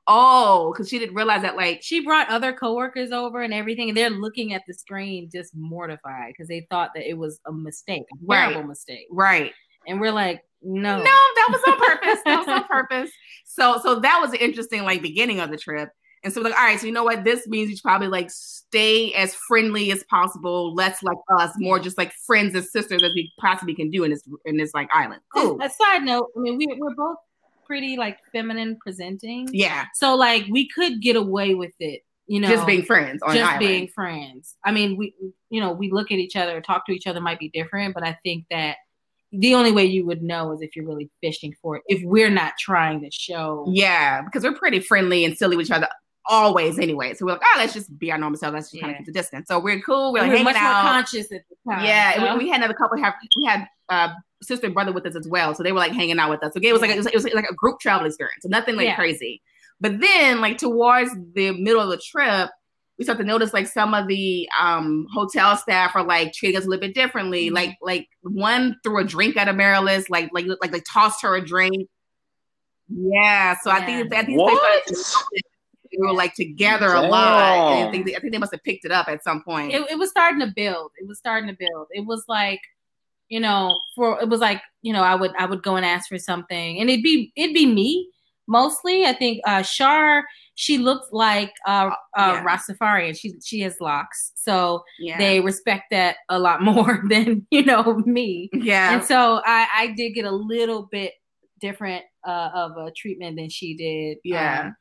oh, because she didn't realize that like she brought other coworkers over and everything, and they're looking at the screen just mortified because they thought that it was a mistake, a Right. terrible mistake. right. And we're like, no, No, that was on purpose. that was on purpose. So so that was an interesting like beginning of the trip. And so we're like, all right, so you know what? This means you should probably like stay as friendly as possible, less like us, more just like friends and sisters as we possibly can do in this in this like island. Cool. A side note, I mean, we, we're both pretty like feminine presenting. Yeah. So like we could get away with it, you know, just being friends on just being friends. I mean, we you know, we look at each other, talk to each other might be different, but I think that the only way you would know is if you're really fishing for it. If we're not trying to show Yeah, because we're pretty friendly and silly with each other always anyway. So we're like, oh, let's just be our normal self. Let's just kind of keep the distance. So we're cool. We're we're, like hanging much out. more conscious at the time. Yeah, so- and we, we had another couple have we had uh sister and brother with us as well, so they were like hanging out with us. So it was like it was, it was like a group travel experience, so nothing like Yeah. crazy. But then, like towards the middle of the trip, we start to notice like some of the um hotel staff are like treating us a little bit differently. Mhm. Like like one threw a drink at a Marylis, like like like they tossed her a drink. Yeah, so I think I think they What? started- they were like together a lot. I think they, I think they must have picked it up at some point. it, it was starting to build. It was starting to build. It was like, you know, for it was like, you know, I would I would go and ask for something, and it'd be it'd be me mostly. I think uh Shar she looks like uh, uh Yeah. Rastafarian. She she has locks, so yeah, they respect that a lot more than you know me. yeah. And so I I did get a little bit different uh, of a treatment than she did. Yeah. um, with-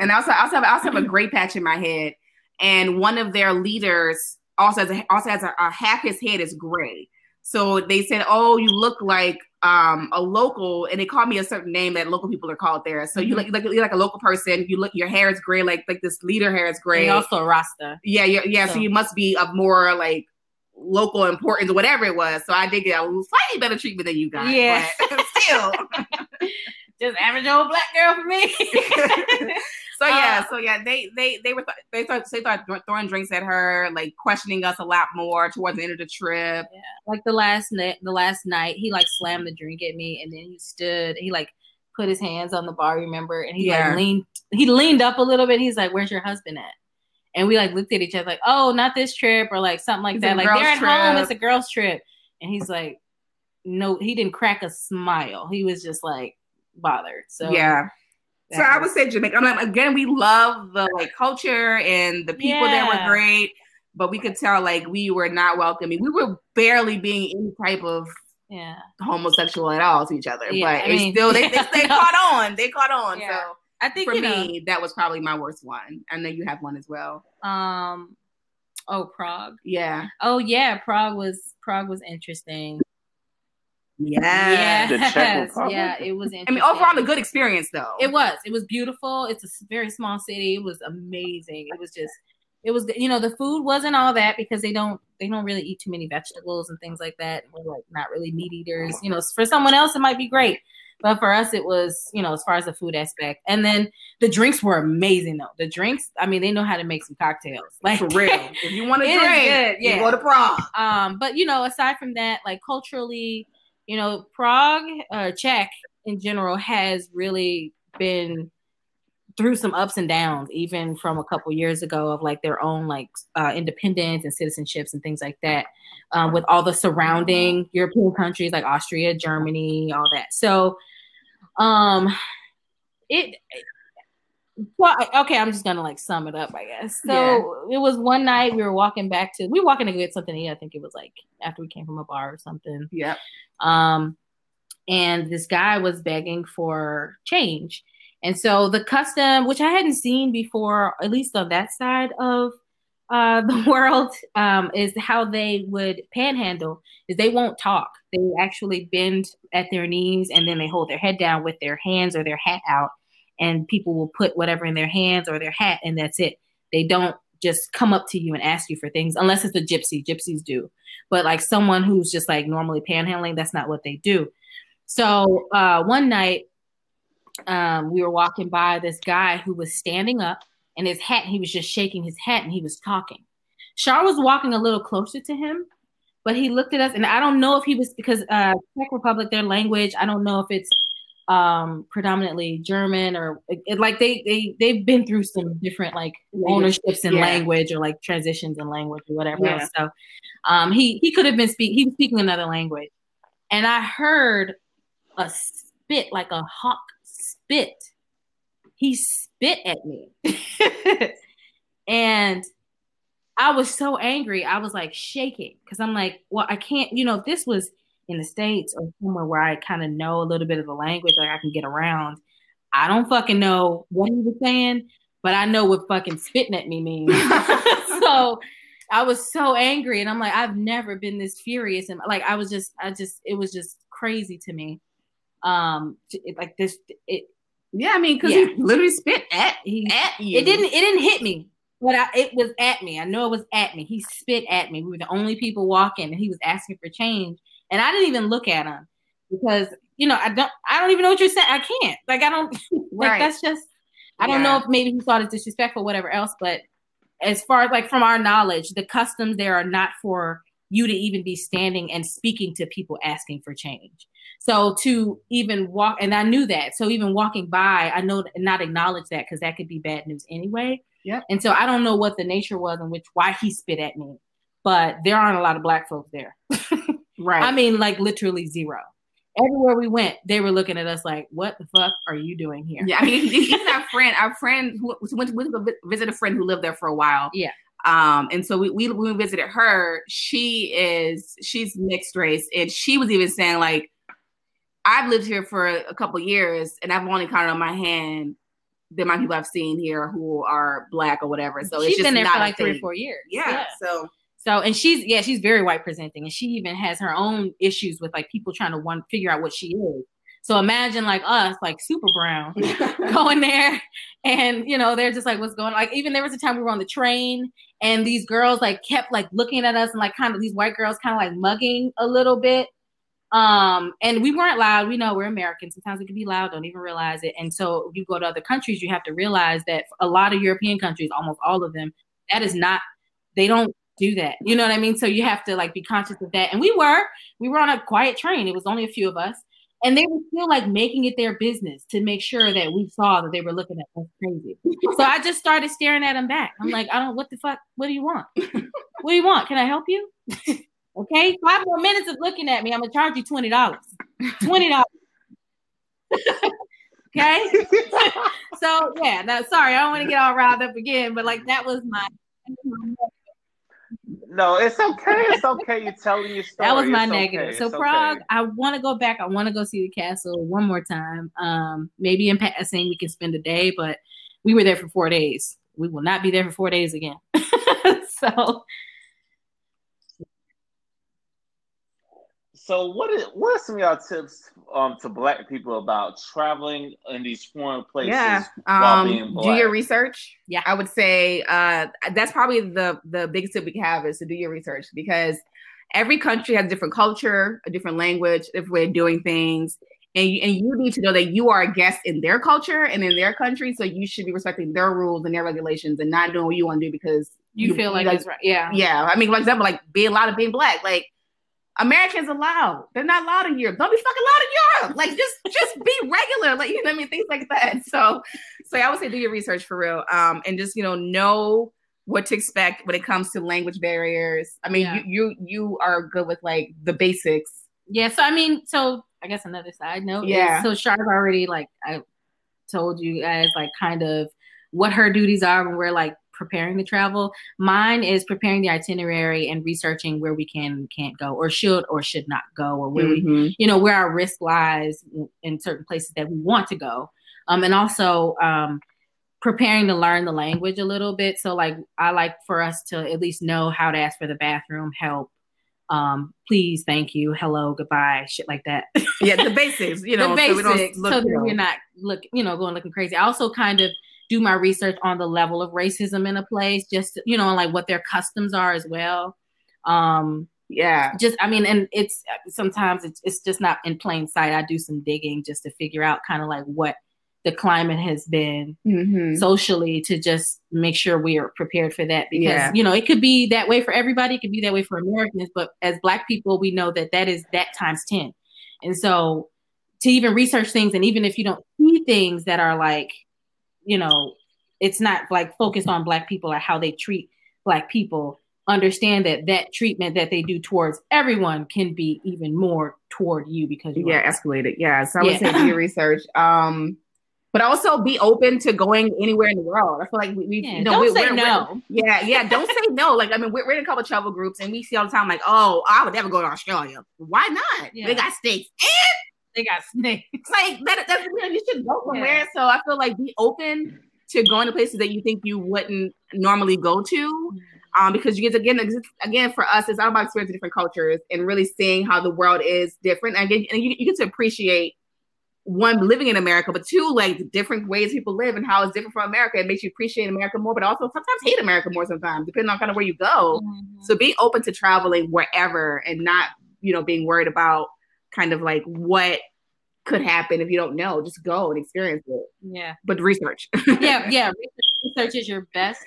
and I also, I also have, I also have a gray patch in my head, and one of their leaders also has a, also has a, a half his head is gray. So they said, "Oh, you look like um, a local," and they called me a certain name that local people are called there. So you Mhm. look like you're like a local person. You look, your hair is gray, like like this leader hair is and gray. also Rasta. yeah, yeah, yeah. So, So- you must be of more like local importance or whatever it was. So I did get a slightly better treatment than you guys. Yeah. But still. Just average old black girl for me. so yeah, Uh, so yeah, they they they were they thought they thought throwing drinks at her, like questioning us a lot more towards the end of the trip. like the last night, the last night, he like slammed the drink at me, and then he stood. He like put his hands on the bar, remember? And he Yeah. like leaned. He leaned up a little bit. He's like, "Where's your husband at?" And we like looked at each other like, "Oh, not this trip," or like something like It's that. Like girls' they're at home. It's a girls' trip. And he's like, "No," he didn't crack a smile. He was just like bothered. So yeah. So that I would say Jamaica. I'm like again, we love the like culture and the people there Yeah. were great, but we could tell like we were not welcoming. We were barely being any type of yeah. homosexual at all to each other. Yeah, but I mean- still they, they, they caught on. They caught on. Yeah. So I think for you know, me, that was probably my worst one. I know you have one as well. um, oh Prague. Yeah. Oh yeah, Prague was Prague was interesting. Yeah. The Czech Yes, Republic? yeah, it was I mean, overall, a good experience though. It was. It was beautiful. It's a very small city. It was amazing. It was just. It was. You know, the food wasn't all that because they don't. They don't really eat too many vegetables and things like that. We're like not really meat eaters. You know, for someone else it might be great, but for us it was. You know, as far as the food aspect, and then the drinks were amazing though. The drinks. I mean, they know how to make some cocktails. Like for real. if you want to drink, good, you yeah. go to Prague. um, but you know, aside from that, like culturally, you know, Prague, uh, Czech in general has really been through some ups and downs, even from a couple years ago of like their own like uh, independence and citizenships and things like that, um, with all the surrounding European countries like Austria, Germany, all that. So, um, it. Well, okay, I'm just gonna like sum it up, I guess. So it was one night we were walking back to we were walking to get something to eat. I think it was like after we came from a bar or something. Yep. Um, and this guy was begging for change. And so the custom, which I hadn't seen before, at least on that side of uh, the world, um, is how they would panhandle. Is they won't talk. They actually bend at their knees and then they hold their head down with their hands or their hat out, and people will put whatever in their hands or their hat, and that's it. They don't just come up to you and ask you for things unless it's a gypsy. Gypsies do, but like someone who's just like normally panhandling, that's not what they do. So uh, one night, um, we were walking by this guy who was standing up and his hat, he was just shaking his hat and he was talking. Shar was walking a little closer to him, but he looked at us, and I don't know if he was because uh, Czech Republic, their language, I don't know if it's um predominantly German or it, like they they they've been through some different like ownerships in Yeah. language or like transitions in language or whatever. Yeah. else. So um he he could have been speak he was speaking another language. And I heard a spit like a hawk spit. He spit at me. and I was so angry. I was like shaking because I'm like, well, I can't, you know, this was in the States or somewhere where I kind of know a little bit of the language, like I can get around. I don't fucking know what he was saying, but I know what fucking spitting at me means. so I was so angry, and I'm like, I've never been this furious, and like I was just, I just, it was just crazy to me. Um, it, like this, it, Yeah, I mean, because Yeah. he literally spit at he, at you. it didn't, it didn't hit me, but I, it was at me. I know it was at me. He spit at me. We were the only people walking, and he was asking for change, and I didn't even look at him because you know I don't, I don't even know what you're saying. I can't, like, I don't, like Right. that's just, I don't know if maybe he thought it's disrespectful, whatever else, but as far as like from our knowledge, the customs there are not for you to even be standing and speaking to people asking for change. So to even walk, and I knew that. So even walking by, I know not acknowledge that because that could be bad news anyway. Yeah. And so I don't know what the nature was in which why he spit at me, but there aren't a lot of black folks there. right. I mean, like literally zero. Everywhere we went, they were looking at us like, "What the fuck are you doing here?" Yeah, I mean, even our friend, our friend who went, went to visit a friend who lived there for a while. Yeah. Um, and so we, we we visited her, she is she's mixed race, and she was even saying like, I've lived here for a couple years, and I've only counted on my hand the amount of people I've seen here who are black or whatever. So it's she's just been there for like three or four years. Yeah, So So and she's yeah, she's very white presenting and she even has her own issues with like people trying to one figure out what she is. So imagine like us, like super brown, going there, and you know they're just like, "What's going?" on? Like even there was a time we were on the train, and these girls like kept like looking at us and like kind of these white girls kind of like mugging a little bit. Um, and we weren't loud. We know we're Americans. Sometimes we can be loud, don't even realize it. And so you go to other countries, you have to realize that a lot of European countries, almost all of them, that is not. They don't do that. You know what I mean? So you have to like be conscious of that. And we were, we were on a quiet train. It was only a few of us. And they were still like making it their business to make sure that we saw that they were looking at us crazy. so I just started staring at them back. I'm like, I don't, what the fuck? What do you want? What do you want? Can I help you? okay. Five more minutes of looking at me. I'm going to charge you $20. $20. okay. so yeah, no, sorry, I don't want to get all riled up again, but like that was my no, it's okay. It's okay. You're telling your story. That was my it's negative. Okay. So it's Prague, okay. I want to go back. I want to go see the castle one more time. Um, maybe in passing we can spend a day, but we were there for four days. We will not be there for four days again. so So what is what are some of y'all tips um to black people about traveling in these foreign places yeah while being um black? do your research Yeah. i would say uh that's probably the the biggest tip we can have is to do your research because every country has a different culture a different language different way of doing things and you, and you need to know that you are a guest in their culture and in their country so you should be respecting their rules and their regulations and not doing what you want to do because you, feel like, it's right. Yeah. yeah i mean for example like being a lot of being black like Americans are loud. They're not loud in Europe. Don't be fucking loud in Europe. Like just just be regular. Like you know what I mean? Things like that. So so I would say do your research for real. Um and just you know know what to expect when it comes to language barriers. I mean Yeah. you you you are good with like the basics. Yeah. So I mean, so I guess another side note. Yeah. Is, so Shar already like I told you guys like kind of what her duties are when we're like preparing to travel. Mine is preparing the itinerary and researching where we can and can't go, or should or should not go, or where we Mhm. you know where our risk lies in certain places that we want to go um, and also um, preparing to learn the language a little bit so like i like for us to at least know how to ask for the bathroom help um, please thank you hello goodbye shit like that Yeah, the basics, you know, the so we don't basics look, so you that know. we're not look you know going looking crazy i also kind of do my research on the level of racism in a place just you know like what their customs are as well um yeah. just i mean and it's sometimes it's, it's just not in plain sight i do some digging just to figure out kind of like what the climate has been Mhm. socially to just make sure we are prepared for that because Yeah. you know it could be that way for everybody it could be that way for americans but as black people we know that that is that times 10 and so to even research things and even if you don't see things that are like you know it's not like focused on black people or how they treat black people understand that that treatment that they do towards everyone can be even more toward you because you yeah escalated yeah so i would Yeah. say do your research um but also be open to going anywhere in the world i feel like we, we Yeah, you know don't we, say no. yeah yeah don't say no like i mean we're, we're in a couple of travel groups and we see all the time like oh i would never go to australia why not Yeah. they got steaks they got snakes like that, that's you, know, you should go somewhere Yeah. so i feel like be open to going to places that you think you wouldn't normally go to um, because you get again again for us it's all about experiencing different cultures and really seeing how the world is different and, again, and you, you get to appreciate one living in America, but two like the different ways people live and how it's different from America. It makes you appreciate America more, but also sometimes hate America more sometimes, depending on kind of where you go. So be open to traveling wherever and not you know being worried about kind of like what could happen if you don't know. Just go and experience it, yeah but research. yeah, yeah. Research, is your best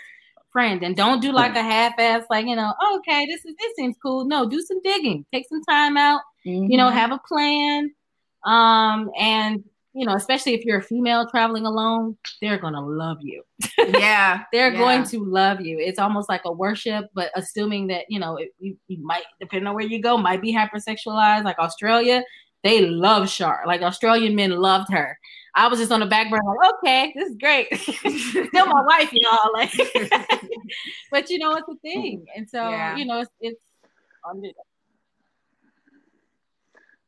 friend, and don't do like a half-ass, like you know, "Oh, okay, this is this seems cool. No, do some digging, take some time out, you know, have a plan, um, and you know, especially if you're a female traveling alone, they're gonna love you. yeah, They're yeah. going to love you. It's almost like a worship, but assuming that you know, it, you, you might, depending on where you go, might be hypersexualized. Like Australia, they love Shar. Like Australian men loved her. I was just on the back burner, like, okay, this is great. Still my wife, y'all. Like, but you know, it's a thing, and so Yeah. you know, it's it's under.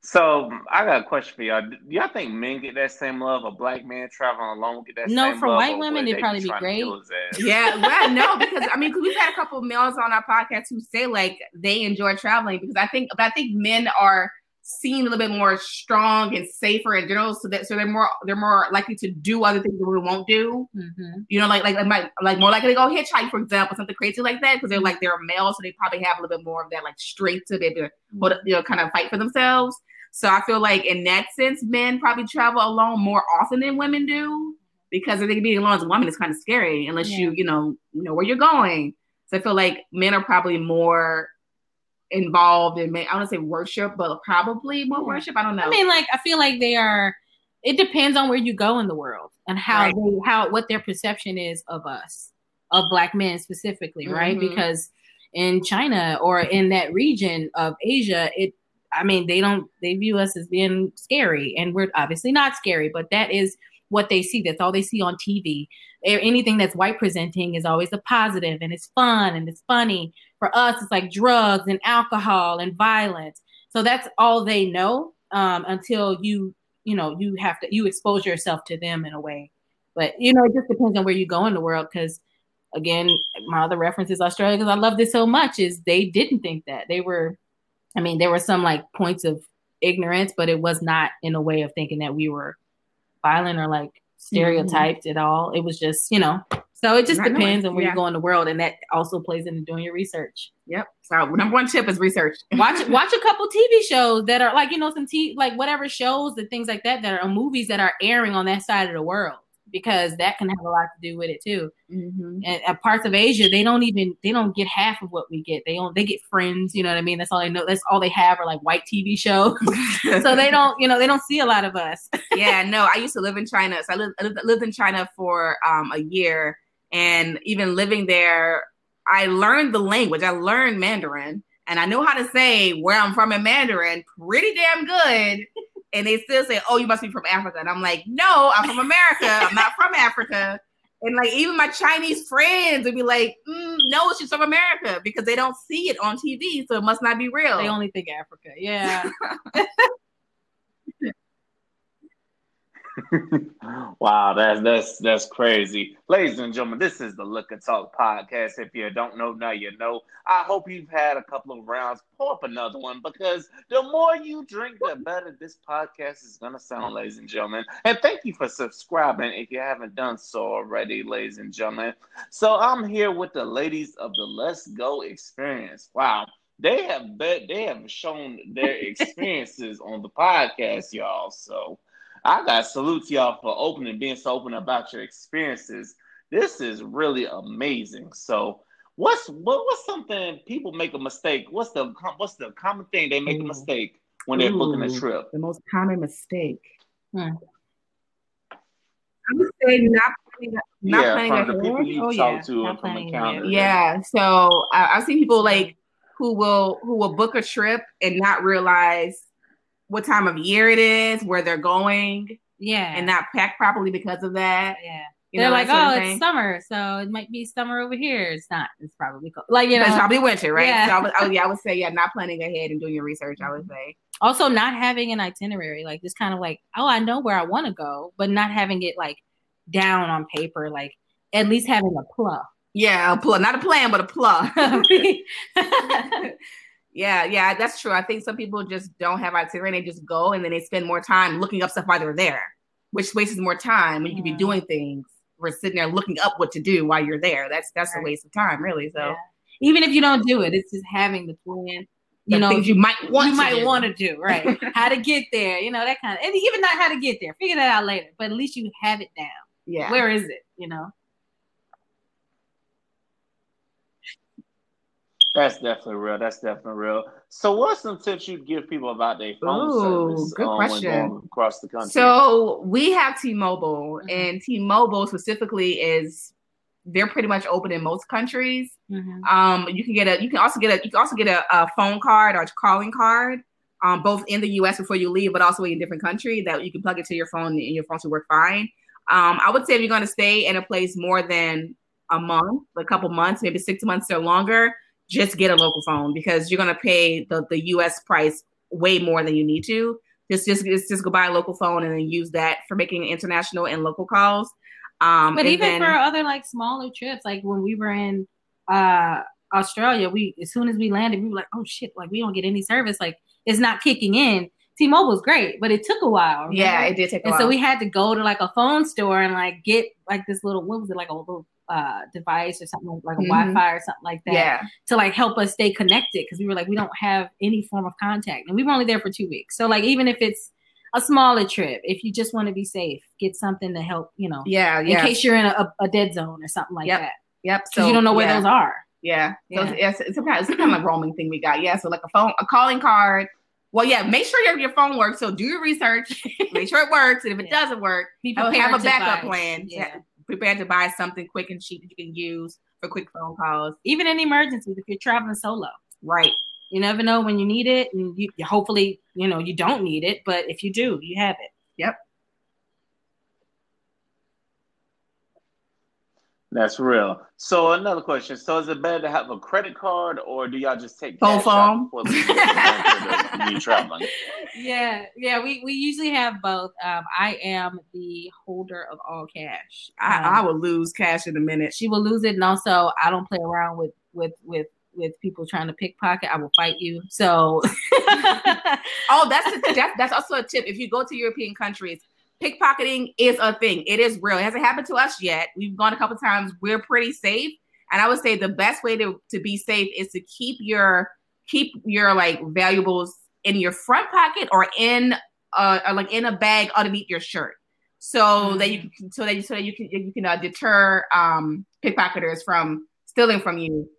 So I got a question for y'all. Do y'all think men get that same love? A black man traveling alone get that same love. No, for white women, would it'd probably be great. kill his ass? Yeah, well, no, because I mean, 'cause we've had a couple of males on our podcast who say like they enjoy traveling because I think, but I think men are seen a little bit more strong and safer in general, so that so they're more they're more likely to do other things that we won't do. Mm-hmm. You know, like like like like more likely to go hitchhike, for example, something crazy like that, because they're like they're male, so they probably have a little bit more of that like strength to be able to you know kind of fight for themselves. So I feel like in that sense, men probably travel alone more often than women do because I think being alone as a woman is kind of scary unless yeah. you you know know where you're going. So I feel like men are probably more involved in I don't want to say worship, but probably more worship. I don't know. I mean, like I feel like they are. It depends on where you go in the world and how right. they, how what their perception is of us, of black men specifically, mm-hmm. right? Because in China or in that region of Asia, it I mean, they don't they view us as being scary, and we're obviously not scary, but that is what they see. That's all they see on TV. Anything that's white presenting is always a positive and it's fun and it's funny. For us, it's like drugs and alcohol and violence. So that's all they know um, until you, you know, you have to you expose yourself to them in a way. But you know, it just depends on where you go in the world. Because again, my other reference is Australia because I love this so much. Is they didn't think that they were. I mean, there were some like points of ignorance, but it was not in a way of thinking that we were violent or like stereotyped mm-hmm. at all. It was just, you know, so it just depends on where yeah. you go in the world, and that also plays into doing your research. Yep. So number one tip is research. watch watch a couple TV shows that are like you know some t like whatever shows and things like that that are movies that are airing on that side of the world because that can have a lot to do with it too. Mm-hmm. And, and, parts of Asia, they don't even they don't get half of what we get. They don't they get friends. You know what I mean? That's all they know. That's all they have are like white TV shows. so they don't you know they don't see a lot of us. yeah, no. I used to live in China. So I lived, I lived in China for um, a year, and even living there, I learned the language. I learned Mandarin. And I know how to say where I'm from in Mandarin pretty damn good and they still say, "Oh, you must be from Africa," and I'm like, "No, I'm from America. I'm not from Africa." And like even my Chinese friends would be like, mm, "No, she's from America," because they don't see it on TV, so it must not be real. They only think Africa. Yeah. wow, that's that's that's crazy. Ladies and gentlemen, this is the Liquor Talk podcast. If you don't know, now you know. I hope you've had a couple of rounds. Pour up another one because the more you drink, the better this podcast is gonna sound, ladies and gentlemen. And thank you for subscribing if you haven't done so already, ladies and gentlemen. So I'm here with the ladies of the LezGo experience. Wow they have bet they have shown their experiences on the podcast, y'all. So I got salute to y'all for opening, being so open about your experiences. This is really amazing. So, what's what, what's something people make a mistake? What's the what's the common thing they make Ooh. a mistake when they're Ooh, booking a trip? The most common mistake. Hmm. I would say not planning, not yeah, planning from the you oh, talk yeah. to not from the counter. Yeah, so I, I've seen people like who will who will book a trip and not realize what time of year it is, where they're going. Yeah. And not packed properly because of that. Yeah. You they're know, like, oh, it's summer, so it might be summer over here. It's not. It's probably cold. Like you know, it's probably winter, right? Yeah. So I would, I yeah, I would say, yeah, not planning ahead and doing your research. I would mm-hmm. say. Also, not having an itinerary, like just kind of like, oh, I know where I want to go, but not having it like down on paper. Like at least having a plug. Yeah, a plug, not a plan, but a plug. Yeah, yeah, that's true. I think some people just don't have itinerary and they just go and then they spend more time looking up stuff while they're there, which wastes more time when you could be doing things. We're sitting there looking up what to do while you're there. That's that's right. a waste of time, really. So yeah. even if you don't do it, it's just having the plan. You the know, things you might want you might want to do, right? how to get there, you know, that kind of and even not how to get there. Figure that out later. But at least you have it down. Yeah. Where is it? You know? That's definitely real. That's definitely real. So, what's some tips you'd give people about their phone Ooh, service good um, question. across the country? So, we have T-Mobile, mm-hmm. and T-Mobile specifically is they're pretty much open in most countries. Mm-hmm. Um, you can get a, you can also get a, you can also get a, a phone card or a calling card, um, both in the U.S. before you leave, but also in a different country that you can plug it to your phone and your phone should work fine. Um, I would say if you're going to stay in a place more than a month, a couple months, maybe six months or longer, just get a local phone because you're gonna pay the, the US price way more than you need to. Just just just, go buy a local phone and then use that for making international and local calls. Um, but even then, for other like smaller trips, like when we were in uh, Australia, we as soon as we landed, we were like, oh shit, like we don't get any service, like it's not kicking in. T-Mobile was great, but it took a while. Remember? Yeah, it did take. and while. so we had to go to like a phone store and like get like this little what was it like a little uh, device or something like a mm-hmm. Wi-Fi or something like that yeah. to like help us stay connected because we were like we don't have any form of contact and we were only there for two weeks. So like even if it's a smaller trip, if you just want to be safe, get something to help you know. Yeah, yeah. In case you're in a, a dead zone or something like yep. that. Yep. So you don't know where yeah. those are. Yeah. So yeah. It's, it's, some kind of, it's kind of roaming thing we got. Yeah. So like a phone, a calling card. Well, yeah. Make sure your, your phone works. So do your research. make sure it works. And if it yeah. doesn't work, have a backup plan. Yeah. Prepare to buy something quick and cheap that you can use for quick phone calls. Even in emergencies, if you're traveling solo. Right. You never know when you need it, and you hopefully you know you don't need it, but if you do, you have it. Yep. That's real. So another question. So is it better to have a credit card or do y'all just take phone phone? you traveling? Yeah, yeah. We we usually have both. Um, I am the holder of all cash. Um, I, I will lose cash in a minute. She will lose it, and also I don't play around with with with with people trying to pickpocket. I will fight you. So, oh, that's a, that's that's also a tip. If you go to European countries, pickpocketing is a thing. It is real. It hasn't happened to us yet. We've gone a couple times. We're pretty safe. And I would say the best way to, to be safe is to keep your keep your like valuables in your front pocket or in uh or like in a bag underneath your shirt. So mm-hmm. that you can so that you so that you can you can uh, deter um pickpocketers from stealing from you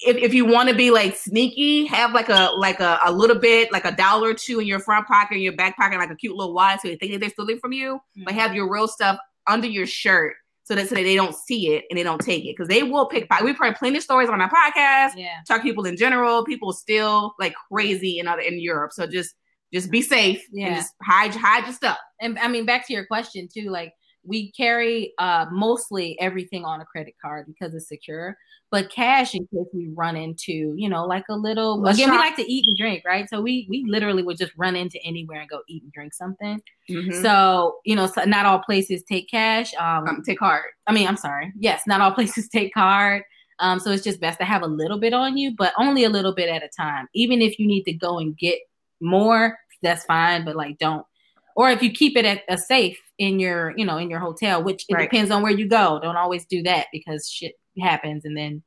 if, if you want to be like sneaky, have like a like a, a little bit, like a dollar or two in your front pocket, and your back pocket, like a cute little wallet, so they think that they're stealing from you. Mm-hmm. But have your real stuff under your shirt so that so that they don't see it and they don't take it because they will pickpocket. We've heard plenty of stories on our podcast. Yeah, talk people in general. People still like crazy in other in Europe. So just just be safe. Yeah, just hide hide your stuff. And I mean, back to your question too, like we carry uh, mostly everything on a credit card because it's secure, but cash in case we run into, you know, like a little. Let's again, we like to eat and drink, right? So we we literally would just run into anywhere and go eat and drink something. Mm-hmm. So you know, so not all places take cash. Um, um, take card. I mean, I'm sorry. Yes, not all places take card. Um, so it's just best to have a little bit on you, but only a little bit at a time. Even if you need to go and get more, that's fine. But like, don't or if you keep it at a safe in your you know in your hotel which it right. depends on where you go. Don't always do that because shit happens and then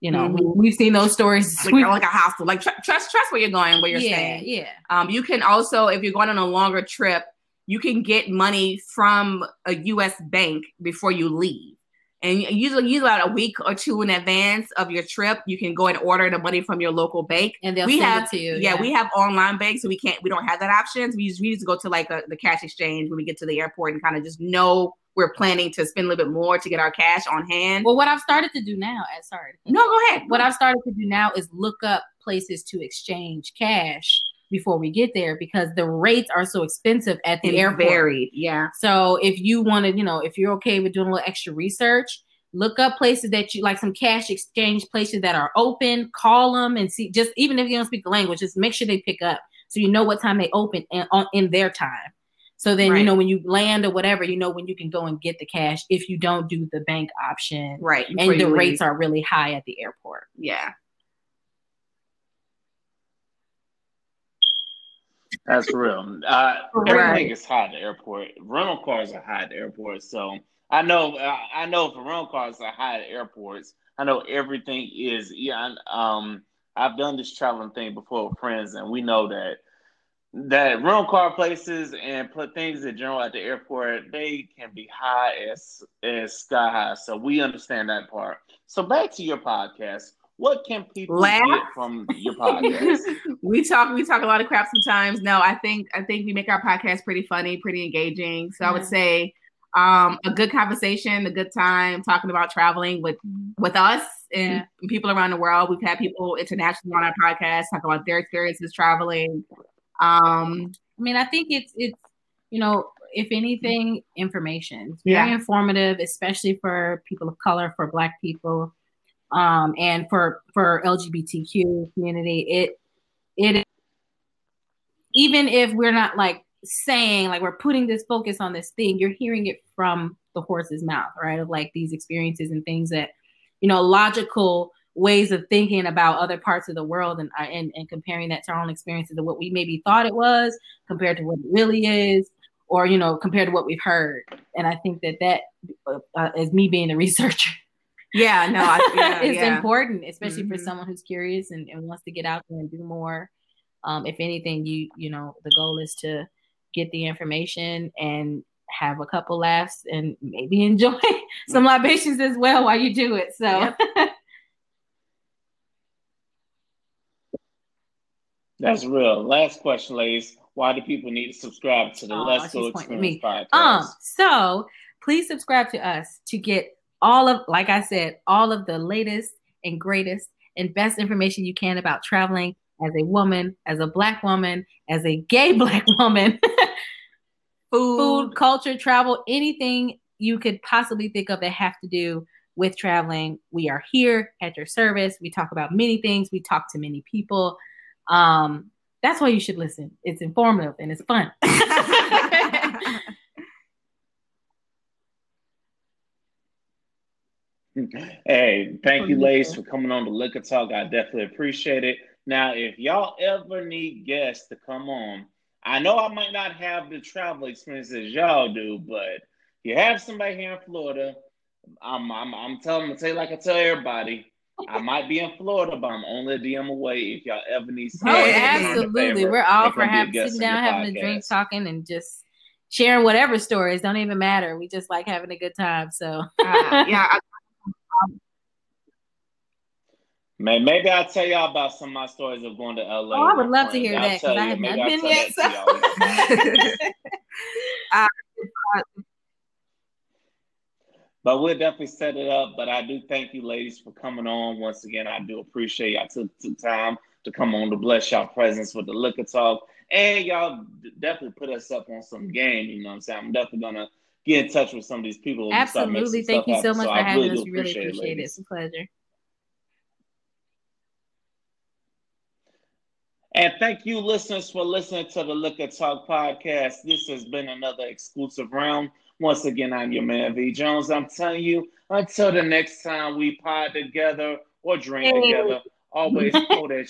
you know mm-hmm. we, have seen those stories. Like, like a hostel. Like tr- trust trust where you're going where you're yeah, staying. yeah. Um you can also if you're going on a longer trip you can get money from a us bank before you leave and usually, usually about a week or two in advance of your trip, you can go and order the money from your local bank. And they'll we send have, it to you. Yeah, yeah, we have online banks, so we can't, we don't have that option. So we just, we just go to like a, the cash exchange when we get to the airport and kind of just know we're planning to spend a little bit more to get our cash on hand. Well, what I've started to do now, uh, sorry. No, go ahead. What I've started to do now is look up places to exchange cash before we get there because the rates are so expensive at the airport. Varied, yeah. So if you wanted, you know, if you're okay with doing a little extra research, look up places that you like some cash exchange places that are open call them and see just even if you don't speak the language just make sure they pick up so you know what time they open in, on, in their time so then right. you know when you land or whatever you know when you can go and get the cash if you don't do the bank option right and the rates are really high at the airport yeah That's real. Uh, everything is high at the airport. Rental cars are high at the airport. So I know, I know for rental cars are high at airports. I know everything is. Yeah, um, I've done this traveling thing before with friends, and we know that that rental car places and put things in general at the airport they can be high as as sky high. So we understand that part. So back to your podcast. What can people Laugh? get from your podcast? we talk we talk a lot of crap sometimes. No, I think I think we make our podcast pretty funny, pretty engaging. So mm-hmm. I would say um, a good conversation, a good time talking about traveling with with us and yeah. people around the world. We've had people internationally on our podcast talk about their experiences traveling. Um, I mean, I think it's it's you know, if anything, information. It's very yeah. informative, especially for people of color, for Black people, um, and for for LGBTQ community. It it even if we're not like saying like we're putting this focus on this thing you're hearing it from the horse's mouth right of like these experiences and things that you know logical ways of thinking about other parts of the world and, uh, and and comparing that to our own experiences of what we maybe thought it was compared to what it really is or you know compared to what we've heard and i think that that uh, uh me being a researcher yeah no I, yeah, it's yeah. important especially Mhm. for someone who's curious and, and wants to get out there and do more um, if anything you you know the goal is to get the information and have a couple laughs and maybe enjoy some libations as well while you do it so That's real. Last question, ladies. Why do people need to subscribe to the Aw, LezGo pointing me. Experience podcast? Um, so please subscribe to us to get all of, like I said, all of the latest and greatest and best information you can about traveling as a woman, as a black woman, as a gay black woman, food, food, culture, travel, anything you could possibly think of that have to do with traveling. We are here at your service. We talk about many things. We talk to many people. Um, that's why you should listen. It's informative and it's fun. Hey, thank you, ladies, for coming on the Liquor Talk. I definitely appreciate it. Now, if y'all ever need guests to come on, I know I might not have the travel experience as y'all do, but you have somebody here in Florida. I'm I'm I'm telling tell you like I tell everybody. I might be in Florida, but I'm only a DM away. If y'all ever need Oh, somebody, Yeah. absolutely. We're all for come having guest sitting down, your having a drink, talking, and just sharing whatever stories. Don't even matter. We just like having a good time. So Uh, yeah, I- Man, maybe I'll tell y'all about some of my stories of going to LA. Oh, I would with my love to hear friends. I'll that, 'cause tell I have not been yet, that to. Uh, but we'll definitely set it up. But I do thank you, ladies, for coming on. Once again, I do appreciate y'all took the time to come on to bless y'all presence with the liquor talk. And y'all definitely put us up on some game. You know what I'm saying? I'm definitely gonna get in touch with some of these people. and start making absolutely, thank stuff you so happen. much for I having really us. We really appreciate it, appreciate it. ladies. It's a pleasure. And thank you, listeners, for listening to the Liquor Talk podcast. This has been another exclusive round. Once again, I'm your man, V Jones. I'm telling you, until the next time we pod together or drink Hey. together, always pull that